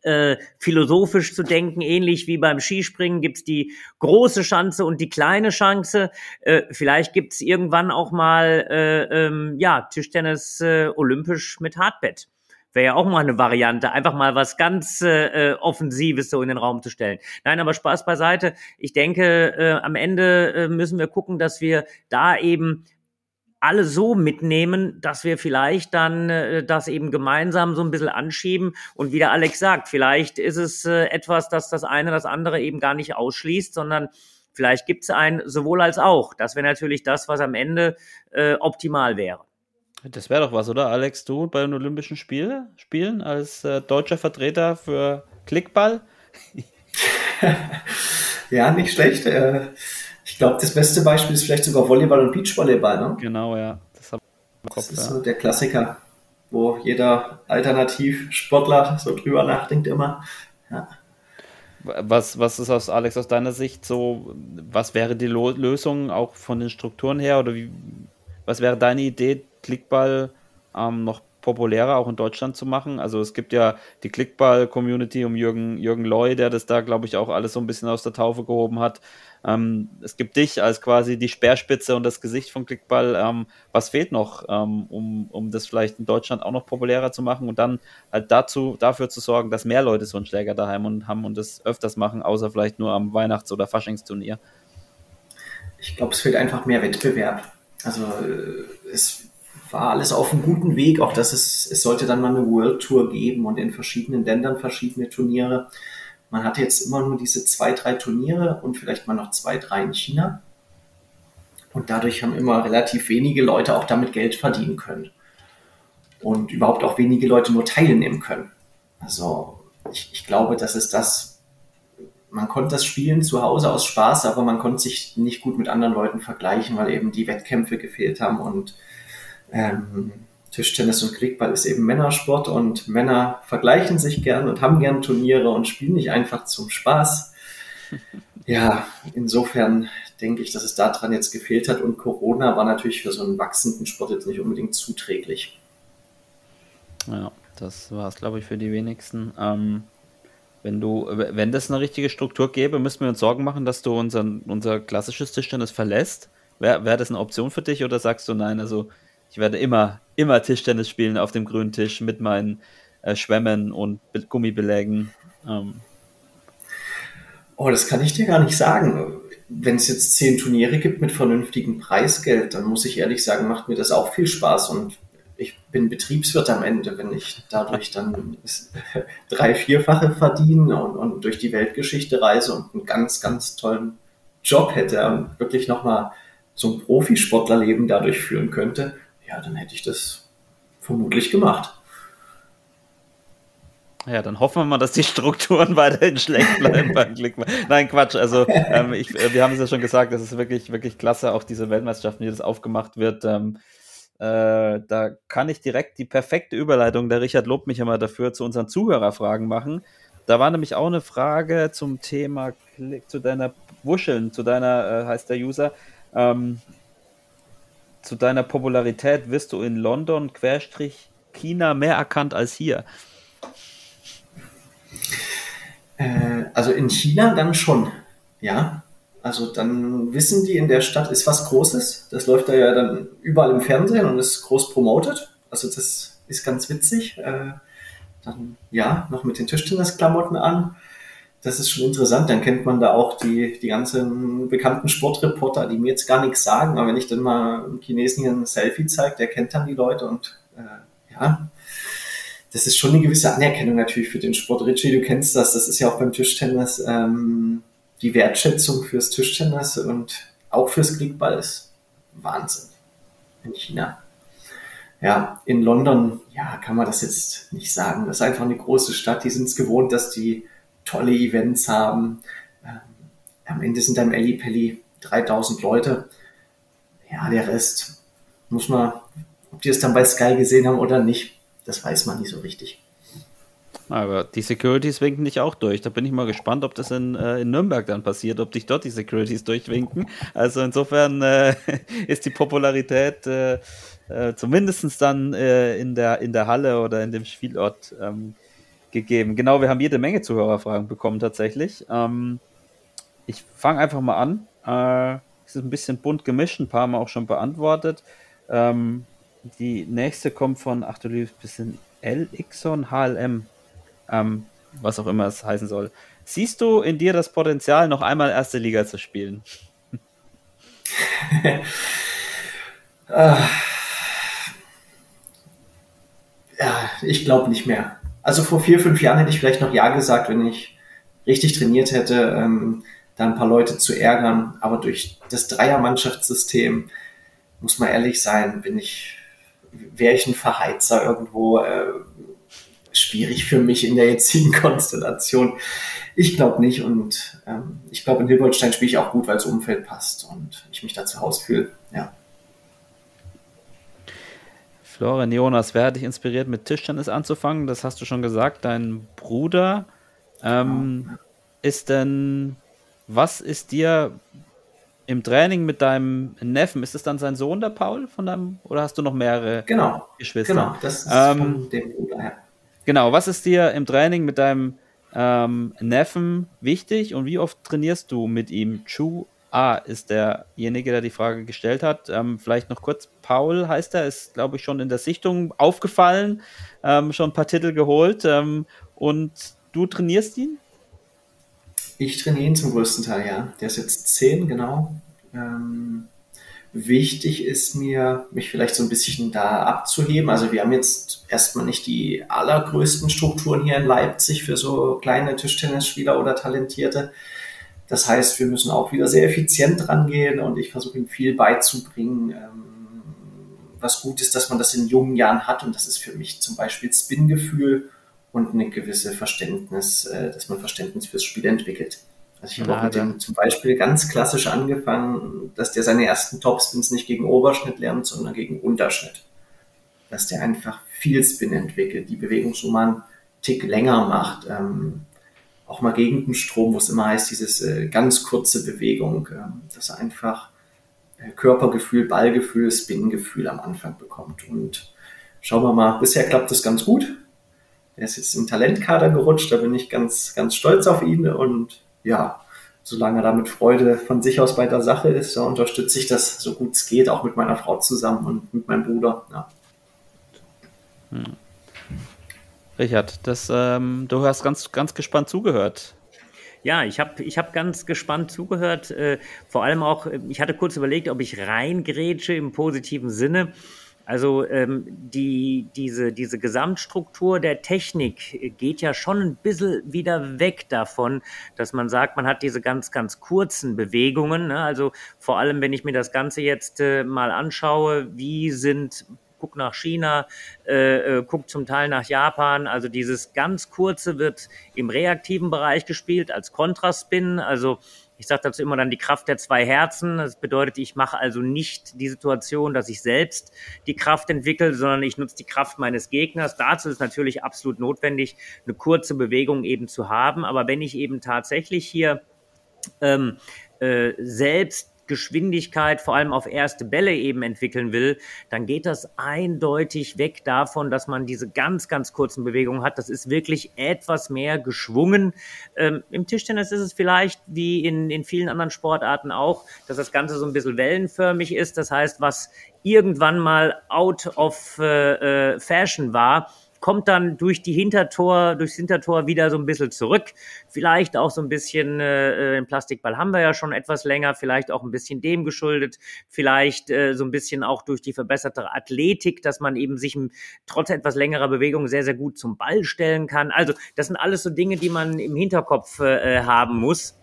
äh, philosophisch zu denken, ähnlich wie beim Skispringen gibt's die große Chance und die kleine Chance. Äh, vielleicht gibt's irgendwann auch mal äh, ähm, ja Tischtennis äh, olympisch mit Hardbett. Wäre ja auch mal eine Variante, einfach mal was ganz äh, Offensives so in den Raum zu stellen. Nein, aber Spaß beiseite. Ich denke, äh, am Ende äh, müssen wir gucken, dass wir da eben alle so mitnehmen, dass wir vielleicht dann äh, das eben gemeinsam so ein bisschen anschieben. Und wie der Alex sagt, vielleicht ist es äh, etwas, dass das eine das andere eben gar nicht ausschließt, sondern vielleicht gibt es ein sowohl als auch. Das wäre natürlich das, was am Ende äh, optimal wäre. Das wäre doch was, oder Alex, du bei den Olympischen Spielen spielen als äh, deutscher Vertreter für Klickball? ja, nicht schlecht. Äh, ich glaube, das beste Beispiel ist vielleicht sogar Volleyball und Beachvolleyball. Ne? Genau, ja. Das, Kopf, das ist ja. so der Klassiker, wo jeder Alternativsportler so drüber nachdenkt immer. Ja. Was, was ist aus Alex aus deiner Sicht so, was wäre die Lo Lösung auch von den Strukturen her oder wie, was wäre deine Idee, Klickball ähm, noch populärer auch in Deutschland zu machen? Also es gibt ja die Klickball-Community um Jürgen, Jürgen Loy, der das da, glaube ich, auch alles so ein bisschen aus der Taufe gehoben hat. Ähm, es gibt dich als quasi die Speerspitze und das Gesicht von Klickball. Ähm, was fehlt noch, ähm, um, um das vielleicht in Deutschland auch noch populärer zu machen und dann halt dazu, dafür zu sorgen, dass mehr Leute so einen Schläger daheim und haben und das öfters machen, außer vielleicht nur am Weihnachts- oder Faschingsturnier? Ich glaube, es fehlt einfach mehr Wettbewerb. Also äh, es war alles auf einem guten Weg, auch dass es, es sollte dann mal eine World Tour geben und in verschiedenen Ländern verschiedene Turniere. Man hatte jetzt immer nur diese zwei, drei Turniere und vielleicht mal noch zwei, drei in China. Und dadurch haben immer relativ wenige Leute auch damit Geld verdienen können. Und überhaupt auch wenige Leute nur teilnehmen können. Also ich, ich glaube, das ist das, man konnte das spielen zu Hause aus Spaß, aber man konnte sich nicht gut mit anderen Leuten vergleichen, weil eben die Wettkämpfe gefehlt haben und ähm, Tischtennis und Klickball ist eben Männersport und Männer vergleichen sich gern und haben gern Turniere und spielen nicht einfach zum Spaß. Ja, insofern denke ich, dass es daran jetzt gefehlt hat und Corona war natürlich für so einen wachsenden Sport jetzt nicht unbedingt zuträglich. Ja, das war es, glaube ich, für die wenigsten. Ähm, wenn du, wenn das eine richtige Struktur gäbe, müssten wir uns Sorgen machen, dass du unser, unser klassisches Tischtennis verlässt Wäre wär das eine Option für dich oder sagst du nein, also ich werde immer, immer Tischtennis spielen auf dem grünen Tisch mit meinen äh, Schwämmen und Gummibelägen? Ähm. Oh, das kann ich dir gar nicht sagen. Wenn es jetzt zehn Turniere gibt mit vernünftigem Preisgeld, dann muss ich ehrlich sagen, macht mir das auch viel Spaß und ich bin Betriebswirt am Ende, wenn ich dadurch dann drei, vierfache verdiene und, und durch die Weltgeschichte reise und einen ganz, ganz tollen Job hätte und wirklich nochmal so ein Profisportlerleben dadurch führen könnte, ja, dann hätte ich das vermutlich gemacht. Ja, dann hoffen wir mal, dass die Strukturen weiterhin schlecht bleiben beim Klickmann. Nein, Quatsch. Also ähm, ich, äh, wir haben es ja schon gesagt, das ist wirklich, wirklich klasse, auch diese Weltmeisterschaften, wie das aufgemacht wird. Ähm, äh, da kann ich direkt die perfekte Überleitung, der Richard lobt mich immer dafür, zu unseren Zuhörerfragen machen. Da war nämlich auch eine Frage zum Thema Klick, zu deiner Wuscheln, zu deiner, äh, heißt der User, ähm, zu deiner Popularität wirst du in London, Querstrich, China mehr erkannt als hier. Äh, also in China dann schon, ja. Also dann wissen die, in der Stadt ist was Großes. Das läuft da ja dann überall im Fernsehen und ist groß promotet. Also das ist ganz witzig. Äh, dann ja, noch mit den Tischtennisklamotten an. Das ist schon interessant. Dann kennt man da auch die, die ganzen bekannten Sportreporter, die mir jetzt gar nichts sagen. Aber wenn ich dann mal einem Chinesen hier ein Selfie zeige, der kennt dann die Leute und äh, ja, das ist schon eine gewisse Anerkennung natürlich für den Sport. Richie, du kennst das, das ist ja auch beim Tischtennis ähm, die Wertschätzung fürs Tischtennis und auch fürs Klickball ist Wahnsinn in China. Ja, in London, ja, kann man das jetzt nicht sagen. Das ist einfach eine große Stadt. Die sind es gewohnt, dass die tolle Events haben. Ähm, am Ende sind da im Elli Pelli 3000 Leute. Ja, der Rest muss man, ob die es dann bei Sky gesehen haben oder nicht, das weiß man nicht so richtig. Aber die Securities winken dich auch durch. Da bin ich mal gespannt, ob das in, äh, in Nürnberg dann passiert, ob dich dort die Securities durchwinken. Also insofern äh, ist die Popularität äh, äh, zumindest dann äh, in, der, in der Halle oder in dem Spielort ähm, gegeben. Genau, wir haben jede Menge Zuhörerfragen bekommen tatsächlich. Ähm, ich fange einfach mal an. Äh, es ist ein bisschen bunt gemischt, ein paar haben wir auch schon beantwortet. Ähm, die nächste kommt von, ach du liebes bisschen LXon HLM, ähm, was auch immer es heißen soll. Siehst du in dir das Potenzial, noch einmal erste Liga zu spielen? ja, ich glaube nicht mehr. Also vor vier, fünf Jahren hätte ich vielleicht noch Ja gesagt, wenn ich richtig trainiert hätte, ähm, da ein paar Leute zu ärgern. Aber durch das Dreiermannschaftssystem, muss man ehrlich sein, bin ich wäre ich ein Verheizer irgendwo äh, schwierig für mich in der jetzigen Konstellation. Ich glaube nicht und ähm, ich glaube, in Hilbertstein spiele ich auch gut, weil das Umfeld passt und ich mich da zu Hause fühle. Ja. Florian Jonas, wer hat dich inspiriert, mit Tischtennis anzufangen? Das hast du schon gesagt, dein Bruder. Ähm, ja. Ist denn, was ist dir im Training mit deinem Neffen, ist es dann sein Sohn, der Paul, von deinem, oder hast du noch mehrere genau, Geschwister? Genau, das ist ähm, von dem Bruder, ja. Genau, was ist dir im Training mit deinem ähm, Neffen wichtig und wie oft trainierst du mit ihm? Chu A ist derjenige, der die Frage gestellt hat. Ähm, vielleicht noch kurz, Paul heißt er, ist, glaube ich, schon in der Sichtung aufgefallen, ähm, schon ein paar Titel geholt ähm, und du trainierst ihn? Ich trainiere ihn zum größten Teil, ja. Der ist jetzt zehn, genau. Ähm, wichtig ist mir, mich vielleicht so ein bisschen da abzuheben. Also wir haben jetzt erstmal nicht die allergrößten Strukturen hier in Leipzig für so kleine Tischtennisspieler oder Talentierte. Das heißt, wir müssen auch wieder sehr effizient rangehen und ich versuche ihm viel beizubringen, ähm, was gut ist, dass man das in jungen Jahren hat und das ist für mich zum Beispiel Spin-Gefühl und eine gewisse Verständnis, äh, dass man Verständnis fürs Spiel entwickelt. Also ich habe auch mit dem zum Beispiel ganz klassisch angefangen, dass der seine ersten Topspins nicht gegen Oberschnitt lernt, sondern gegen Unterschnitt. Dass der einfach viel Spin entwickelt, die Bewegung mal einen Tick länger macht. Ähm, auch mal gegen den Strom, wo es immer heißt, dieses äh, ganz kurze Bewegung, ähm, dass er einfach äh, Körpergefühl, Ballgefühl, Spin-Gefühl am Anfang bekommt. Und schauen wir mal, bisher klappt das ganz gut. Er ist jetzt im Talentkader gerutscht, da bin ich ganz, ganz stolz auf ihn und ja, solange er da mit Freude von sich aus bei der Sache ist, da unterstütze ich das so gut es geht, auch mit meiner Frau zusammen und mit meinem Bruder. Ja. Hm. Richard, das, ähm, du hast ganz, ganz gespannt zugehört. Ja, ich habe ich hab ganz gespannt zugehört. Äh, vor allem auch, äh, ich hatte kurz überlegt, ob ich reingrätsche im positiven Sinne. Also ähm, die, diese, diese Gesamtstruktur der Technik geht ja schon ein bisschen wieder weg davon, dass man sagt, man hat diese ganz, ganz kurzen Bewegungen. Ne? Also vor allem, wenn ich mir das Ganze jetzt äh, mal anschaue, wie sind guck nach China, äh, äh, guck zum Teil nach Japan. Also dieses ganz kurze wird im reaktiven Bereich gespielt als Kontraspin. Also ich sage dazu immer dann die Kraft der zwei Herzen. Das bedeutet, ich mache also nicht die Situation, dass ich selbst die Kraft entwickle, sondern ich nutze die Kraft meines Gegners. Dazu ist natürlich absolut notwendig, eine kurze Bewegung eben zu haben. Aber wenn ich eben tatsächlich hier ähm, äh, selbst Geschwindigkeit vor allem auf erste Bälle eben entwickeln will, dann geht das eindeutig weg davon, dass man diese ganz, ganz kurzen Bewegungen hat. Das ist wirklich etwas mehr geschwungen. Ähm, Im Tischtennis ist es vielleicht wie in, in vielen anderen Sportarten auch, dass das Ganze so ein bisschen wellenförmig ist. Das heißt, was irgendwann mal out of äh, äh fashion war, kommt dann durch die Hintertor, durchs Hintertor wieder so ein bisschen zurück. Vielleicht auch so ein bisschen, äh, den Plastikball haben wir ja schon etwas länger, vielleicht auch ein bisschen dem geschuldet, vielleicht äh, so ein bisschen auch durch die verbesserte Athletik, dass man eben sich trotz etwas längerer Bewegung sehr, sehr gut zum Ball stellen kann. Also das sind alles so Dinge, die man im Hinterkopf äh, haben muss.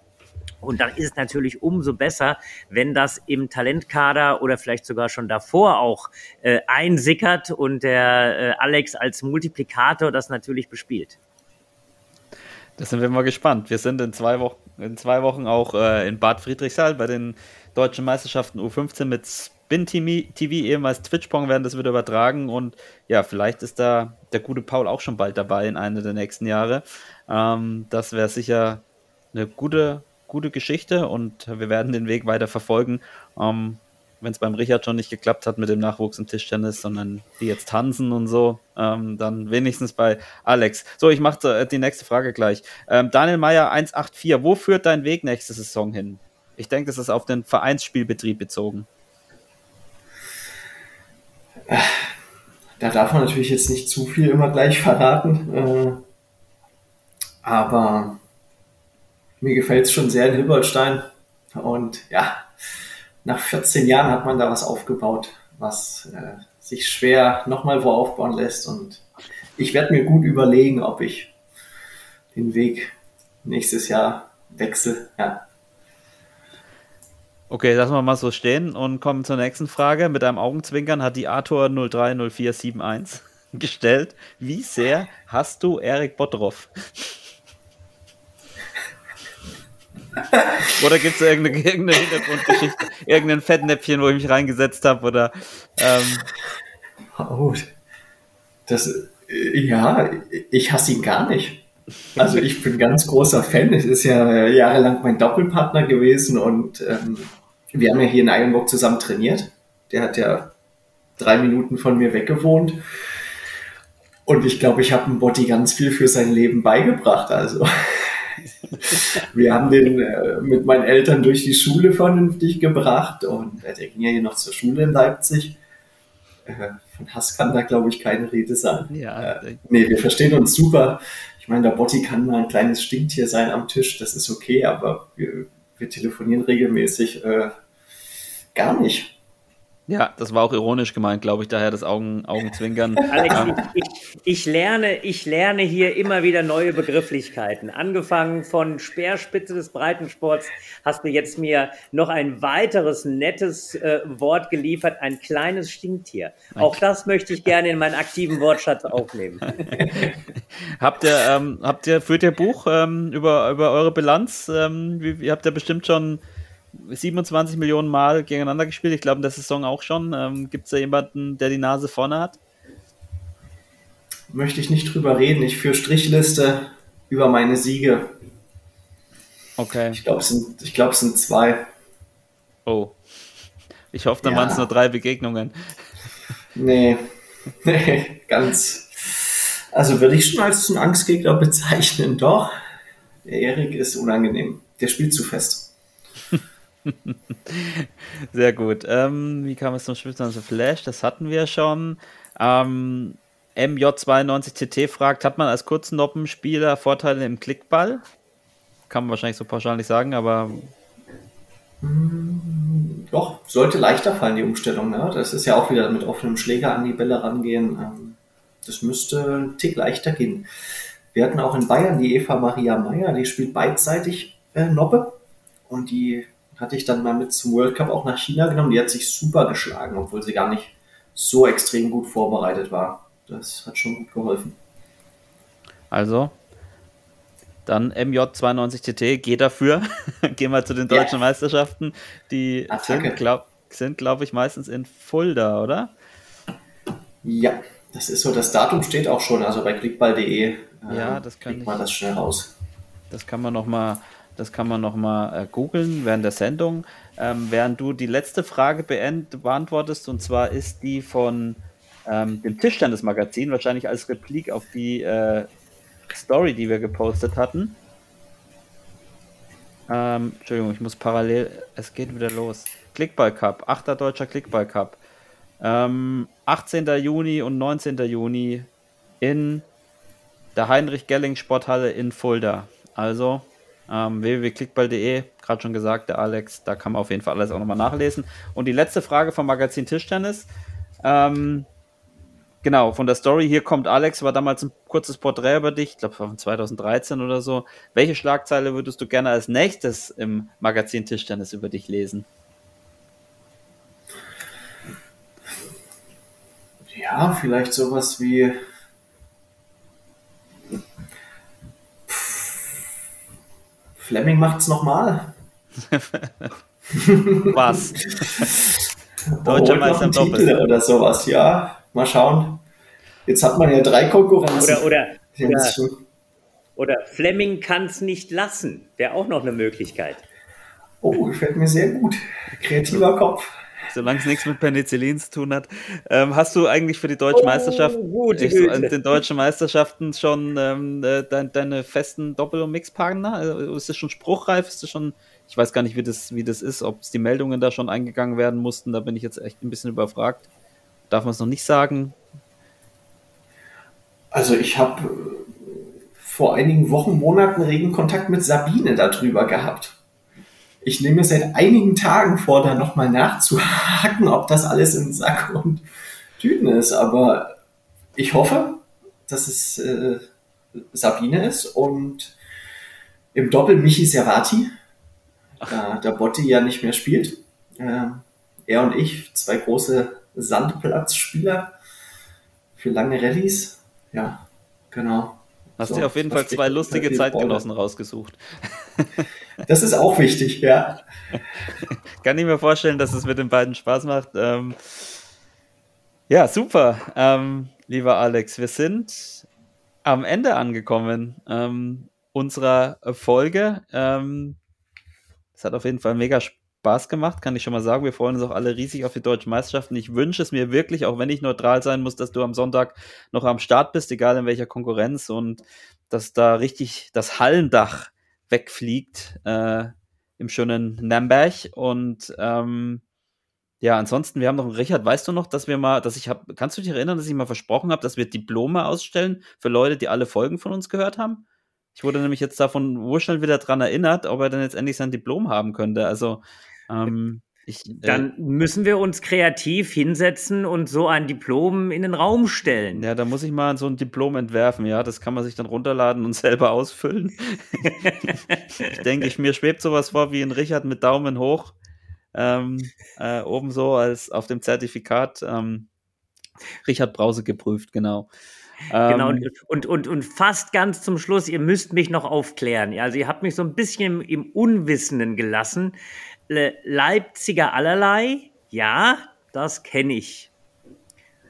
Und dann ist es natürlich umso besser, wenn das im Talentkader oder vielleicht sogar schon davor auch äh, einsickert und der äh, Alex als Multiplikator das natürlich bespielt. Da sind wir mal gespannt. Wir sind in zwei Wochen, in zwei Wochen auch äh, in Bad Friedrichshall bei den deutschen Meisterschaften U15 mit Spin TV, ehemals Twitchpong werden das wieder übertragen und ja, vielleicht ist da der gute Paul auch schon bald dabei in einer der nächsten Jahre. Ähm, das wäre sicher eine gute gute Geschichte und wir werden den Weg weiter verfolgen. Ähm, Wenn es beim Richard schon nicht geklappt hat mit dem Nachwuchs im Tischtennis, sondern die jetzt tanzen und so, ähm, dann wenigstens bei Alex. So, ich mache äh, die nächste Frage gleich. Ähm, Daniel Meyer 184, wo führt dein Weg nächste Saison hin? Ich denke, das ist auf den Vereinsspielbetrieb bezogen. Da darf man natürlich jetzt nicht zu viel immer gleich verraten. Äh, aber mir gefällt es schon sehr in Hilbertstein. Und ja, nach 14 Jahren hat man da was aufgebaut, was äh, sich schwer nochmal wo aufbauen lässt. Und ich werde mir gut überlegen, ob ich den Weg nächstes Jahr wechsle. Ja. Okay, lassen wir mal so stehen und kommen zur nächsten Frage. Mit einem Augenzwinkern hat die Arthur 030471 gestellt. Wie sehr hast du Erik Bottroff? Oder gibt es irgendeine, irgendeine Hintergrundgeschichte, irgendein Fettnäpfchen, wo ich mich reingesetzt habe? Oder ähm oh, das ja, ich hasse ihn gar nicht. Also ich bin ganz großer Fan. Es ist ja jahrelang mein Doppelpartner gewesen und ähm, wir haben ja hier in Eilenburg zusammen trainiert. Der hat ja drei Minuten von mir weggewohnt. Und ich glaube, ich habe dem Botti ganz viel für sein Leben beigebracht. Also wir haben den äh, mit meinen Eltern durch die Schule vernünftig gebracht und äh, der ging ja hier noch zur Schule in Leipzig. Äh, von Hass kann da, glaube ich, keine Rede sein. Ja, äh, nee, wir verstehen uns super. Ich meine, der Botti kann mal ein kleines Stinktier sein am Tisch, das ist okay, aber wir, wir telefonieren regelmäßig äh, gar nicht. Ja, das war auch ironisch gemeint, glaube ich, daher das Augen, Augenzwinkern. Alex, ich, ich, lerne, ich lerne hier immer wieder neue Begrifflichkeiten. Angefangen von Speerspitze des Breitensports hast du jetzt mir noch ein weiteres nettes äh, Wort geliefert, ein kleines Stinktier. Auch das möchte ich gerne in meinen aktiven Wortschatz aufnehmen. habt ihr, ähm, habt ihr, führt ihr Buch ähm, über, über eure Bilanz? Ähm, wie, wie habt ihr bestimmt schon 27 Millionen Mal gegeneinander gespielt. Ich glaube, in der Saison auch schon. Ähm, Gibt es da jemanden, der die Nase vorne hat? Möchte ich nicht drüber reden. Ich führe Strichliste über meine Siege. Okay. Ich glaube, es sind, glaub, es sind zwei. Oh. Ich hoffe, dann ja. waren es nur drei Begegnungen. Nee. Nee, ganz. Also würde ich schon als einen Angstgegner bezeichnen, doch. Der Erik ist unangenehm. der spielt zu fest. Sehr gut. Ähm, wie kam es zum Spitznamen Flash? Das hatten wir schon. Ähm, MJ92CT fragt, hat man als Kurznoppenspieler Vorteile im Klickball? Kann man wahrscheinlich so pauschal nicht sagen, aber Doch, sollte leichter fallen, die Umstellung. Ne? Das ist ja auch wieder mit offenem Schläger an die Bälle rangehen. Ähm, das müsste ein Tick leichter gehen. Wir hatten auch in Bayern die Eva Maria Meyer, die spielt beidseitig äh, Noppe. Und die hatte ich dann mal mit zum World Cup auch nach China genommen. Die hat sich super geschlagen, obwohl sie gar nicht so extrem gut vorbereitet war. Das hat schon gut geholfen. Also, dann MJ92TT, geht dafür. Gehen wir zu den deutschen Ja. Meisterschaften. Die Attacke. sind, glaube glaub ich, meistens in Fulda, oder? Ja, das ist so. Das Datum steht auch schon, also bei klickball.de. äh, Ja, das kann kriegt ich- man das schnell raus. Das kann man noch mal, das kann man noch mal äh, googeln während der Sendung, ähm, während du die letzte Frage beantwortest. Und zwar ist die von ähm, dem Tischtennis-Magazin, wahrscheinlich als Replik auf die äh, Story, die wir gepostet hatten. Ähm, Entschuldigung, ich muss parallel. Es geht wieder los. Clickball Cup, 8. deutscher Clickball Cup. Ähm, 18. Juni und 19. Juni in der Heinrich-Gelling-Sporthalle in Fulda. Also ähm, www.clickball.de, gerade schon gesagt, der Alex, da kann man auf jeden Fall alles auch nochmal nachlesen. Und die letzte Frage vom Magazin Tischtennis. Ähm, genau, von der Story hier kommt Alex, war damals ein kurzes Porträt über dich, ich glaube von 2013 oder so. Welche Schlagzeile würdest du gerne als nächstes im Magazin Tischtennis über dich lesen? Ja, vielleicht sowas wie. Fleming macht's nochmal. Was? Deutscher noch Meister im Doppel. Titel oder sowas, ja. Mal schauen. Jetzt hat man ja drei Konkurrenzen. Oder, oder, oder, oder Fleming kann es nicht lassen. Wäre auch noch eine Möglichkeit. Oh, gefällt mir sehr gut. Kreativer Kopf. Solange es nichts mit Penicillin zu tun hat. Ähm, hast du eigentlich für die deutschen Meisterschaften, Oh, an Güte. den deutschen Meisterschaften schon ähm, äh, dein, deine festen Doppel- und Mixpartner? Also, ist das schon spruchreif? Ist das schon, ich weiß gar nicht, wie das, wie das ist, ob es die Meldungen da schon eingegangen werden mussten. Da bin ich jetzt echt ein bisschen überfragt. Darf man es noch nicht sagen? Also ich habe äh, vor einigen Wochen, Monaten regen Kontakt mit Sabine darüber gehabt. Ich nehme mir seit einigen Tagen vor, da nochmal nachzuhaken, ob das alles in Sack und Tüten ist. Aber ich hoffe, dass es äh, Sabine ist und im Doppel Michi Servati, da der Botti ja nicht mehr spielt. Äh, er und ich, zwei große Sandplatzspieler für lange Rallyes. Ja, genau. Hast So, dir auf jeden Fall zwei lustige Zeitgenossen rausgesucht. Das ist auch wichtig, ja. Kann ich mir vorstellen, dass es mit den beiden Spaß macht. Ähm, ja, super. Ähm, lieber Alex, wir sind am Ende angekommen ähm, unserer Folge. Ähm, es hat auf jeden Fall mega Spaß gemacht, kann ich schon mal sagen. Wir freuen uns auch alle riesig auf die deutschen Meisterschaften. Ich wünsche es mir wirklich, auch wenn ich neutral sein muss, dass du am Sonntag noch am Start bist, egal in welcher Konkurrenz und dass da richtig das Hallendach wegfliegt äh, im schönen Nürnberg und ähm, ja, ansonsten, wir haben noch einen Richard, weißt du noch, dass wir mal, dass ich habe, kannst du dich erinnern, dass ich mal versprochen habe, dass wir Diplome ausstellen für Leute, die alle Folgen von uns gehört haben? Ich wurde nämlich jetzt davon urschnell wieder dran erinnert, ob er denn jetzt endlich sein Diplom haben könnte. Also, ähm, ich, äh, Dann müssen wir uns kreativ hinsetzen und so ein Diplom in den Raum stellen. ja, da muss ich mal so ein Diplom entwerfen, ja. Das kann man sich dann runterladen und selber ausfüllen. ich denke, ich, mir schwebt sowas vor wie ein Richard mit Daumen hoch. Ähm, äh, oben so als auf dem Zertifikat. Ähm, Richard Brause geprüft, genau. Genau, Ähm, und, und, und fast ganz zum Schluss, ihr müsst mich noch aufklären. Also ihr habt mich so ein bisschen im, im Unwissenden gelassen. Le Leipziger allerlei, ja, das kenne ich.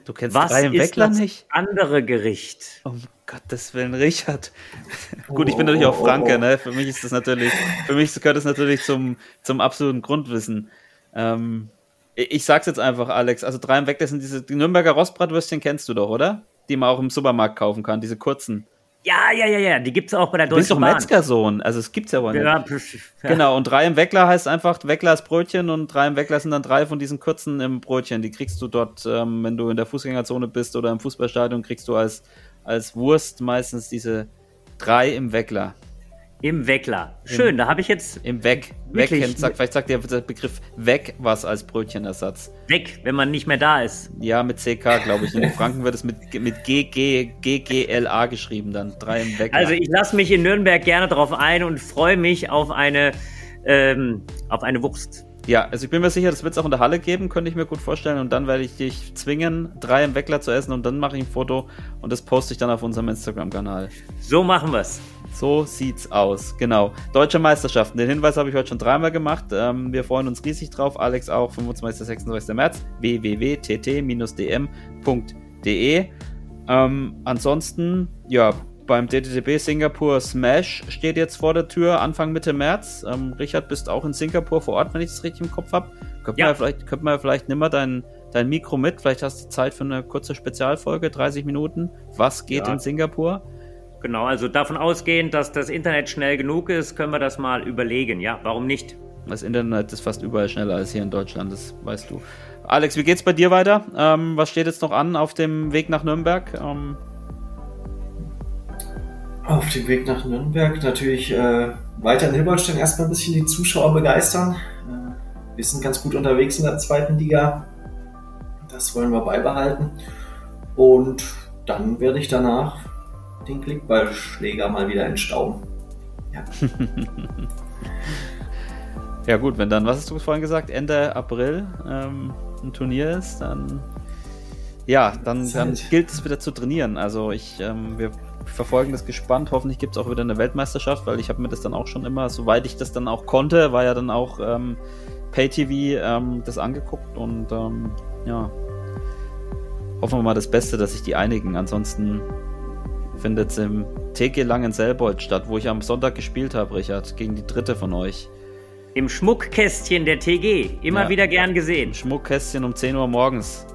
du kennst Was Brian ist Weckler das nicht? andere Gericht? Um Gottes Willen, Richard. Gut, ich bin natürlich auch Franke, ne? Für mich ist das natürlich, für mich gehört das natürlich zum, zum absoluten Grundwissen. Ähm, ich, sag's jetzt einfach, Alex. Also drei im Weg, das sind diese die Nürnberger Rostbratwürstchen kennst du doch, oder? Die man auch im Supermarkt kaufen kann, diese kurzen. Ja, ja, ja, ja, die gibt es auch bei der Du bist doch Deutschen Bahn. Metzgersohn, also es gibt's ja wohl nicht. Ja, ja. Genau, und drei im Weckler heißt einfach Wecklers Brötchen und drei im Weckler sind dann drei von diesen kurzen im Brötchen. Die kriegst du dort, ähm, wenn du in der Fußgängerzone bist oder im Fußballstadion, kriegst du als, als Wurst meistens diese drei im Weckler. Im Weckler. Schön, da habe ich jetzt Im Weg. Kennt- sagt, vielleicht sagt der Begriff Weg was als Brötchenersatz. weg, wenn man nicht mehr da ist. Ja, mit CK, glaube ich. In Franken wird es mit, mit GG, GGLA geschrieben dann. Drei im Weckler. Also ich lasse mich in Nürnberg gerne drauf ein und freue mich auf eine, ähm, auf eine Wurst. Ja, also ich bin mir sicher, das wird es auch in der Halle geben, könnte ich mir gut vorstellen. Und dann werde ich dich zwingen, drei im Weckler zu essen und dann mache ich ein Foto und das poste ich dann auf unserem Instagram-Kanal. So machen wir's. So sieht's aus, genau. Deutsche Meisterschaften, den Hinweis habe ich heute schon dreimal gemacht. Ähm, wir freuen uns riesig drauf, Alex auch, 25. 26. März, www.tt-dm.de. Ähm, ansonsten, ja, beim DTTB Singapur Smash steht jetzt vor der Tür Anfang Mitte März. Ähm, Richard, bist auch in Singapur vor Ort, wenn ich das richtig im Kopf habe. Könnte Ja. man ja vielleicht, könnte man vielleicht nimm mal dein, dein Mikro mit. Vielleicht hast du Zeit für eine kurze Spezialfolge, 30 Minuten. Was geht Ja. in Singapur? Genau, also davon ausgehend, dass das Internet schnell genug ist, können wir das mal überlegen. Ja, warum nicht? Das Internet ist fast überall schneller als hier in Deutschland, das weißt du. Alex, wie geht's bei dir weiter? Ähm, was steht jetzt noch an auf dem Weg nach Nürnberg? Ähm, Auf dem Weg nach Nürnberg natürlich äh, weiter in Hilbertstein erstmal ein bisschen die Zuschauer begeistern. Äh, wir sind ganz gut unterwegs in der zweiten Liga. Das wollen wir beibehalten. Und dann werde ich danach den Klickballschläger mal wieder entstauben. Ja. ja gut, wenn dann, was hast du vorhin gesagt, Ende April ähm, ein Turnier ist, dann ja, dann, dann gilt es wieder zu trainieren. Also ich, ähm, wir verfolgen das gespannt. Hoffentlich gibt es auch wieder eine Weltmeisterschaft, weil ich habe mir das dann auch schon immer, soweit ich das dann auch konnte, war ja dann auch ähm, Pay-TV ähm, das angeguckt und ähm, ja, hoffen wir mal das Beste, dass sich die einigen. Ansonsten findet es im TG Langenselbold statt, wo ich am Sonntag gespielt habe, Richard, gegen die dritte von euch. Im Schmuckkästchen der TG. Immer Ja. wieder gern gesehen. Im Schmuckkästchen um 10 Uhr morgens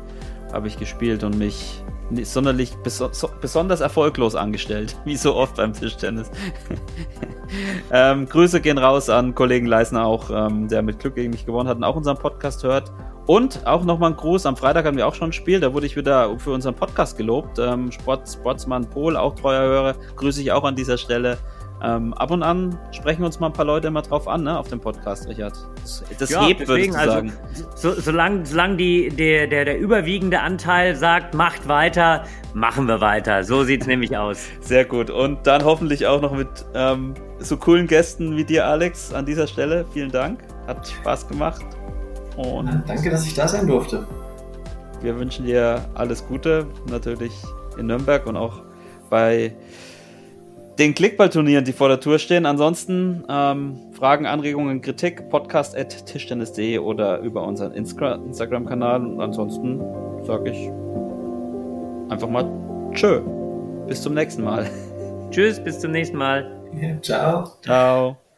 habe ich gespielt und mich sonderlich beso so, besonders erfolglos angestellt, wie so oft beim Tischtennis. ähm, Grüße gehen raus an Kollegen Leisner auch, ähm, der mit Glück gegen mich gewonnen hat und auch unseren Podcast hört. Und auch nochmal ein Gruß. Am Freitag hatten wir auch schon ein Spiel. Da wurde ich wieder für unseren Podcast gelobt. Ähm, Sport, Sportsmann Pol, auch treuer Hörer. Grüße ich auch an dieser Stelle. Ähm, ab und an sprechen uns mal ein paar Leute immer drauf an, ne, auf dem Podcast, Richard. Das, das Ja, hebt, würdest deswegen, du also, sagen. so, solange, solange die, der, der, der überwiegende Anteil sagt, macht weiter, machen wir weiter. So sieht's nämlich aus. Sehr gut. Und dann hoffentlich auch noch mit ähm, so coolen Gästen wie dir, Alex, an dieser Stelle. Vielen Dank. Hat Spaß gemacht. Und Danke, dass ich da sein durfte. wir wünschen dir alles Gute, natürlich in Nürnberg und auch bei den Klickballturnieren, die vor der Tour stehen. Ansonsten ähm, Fragen, Anregungen, Kritik, podcast.tischtennis.de oder über unseren Insta Instagram-Kanal. Und ansonsten sage ich einfach mal Tschö. Bis zum nächsten Mal. Tschüss, bis zum nächsten Mal. Ja, ciao. Ciao.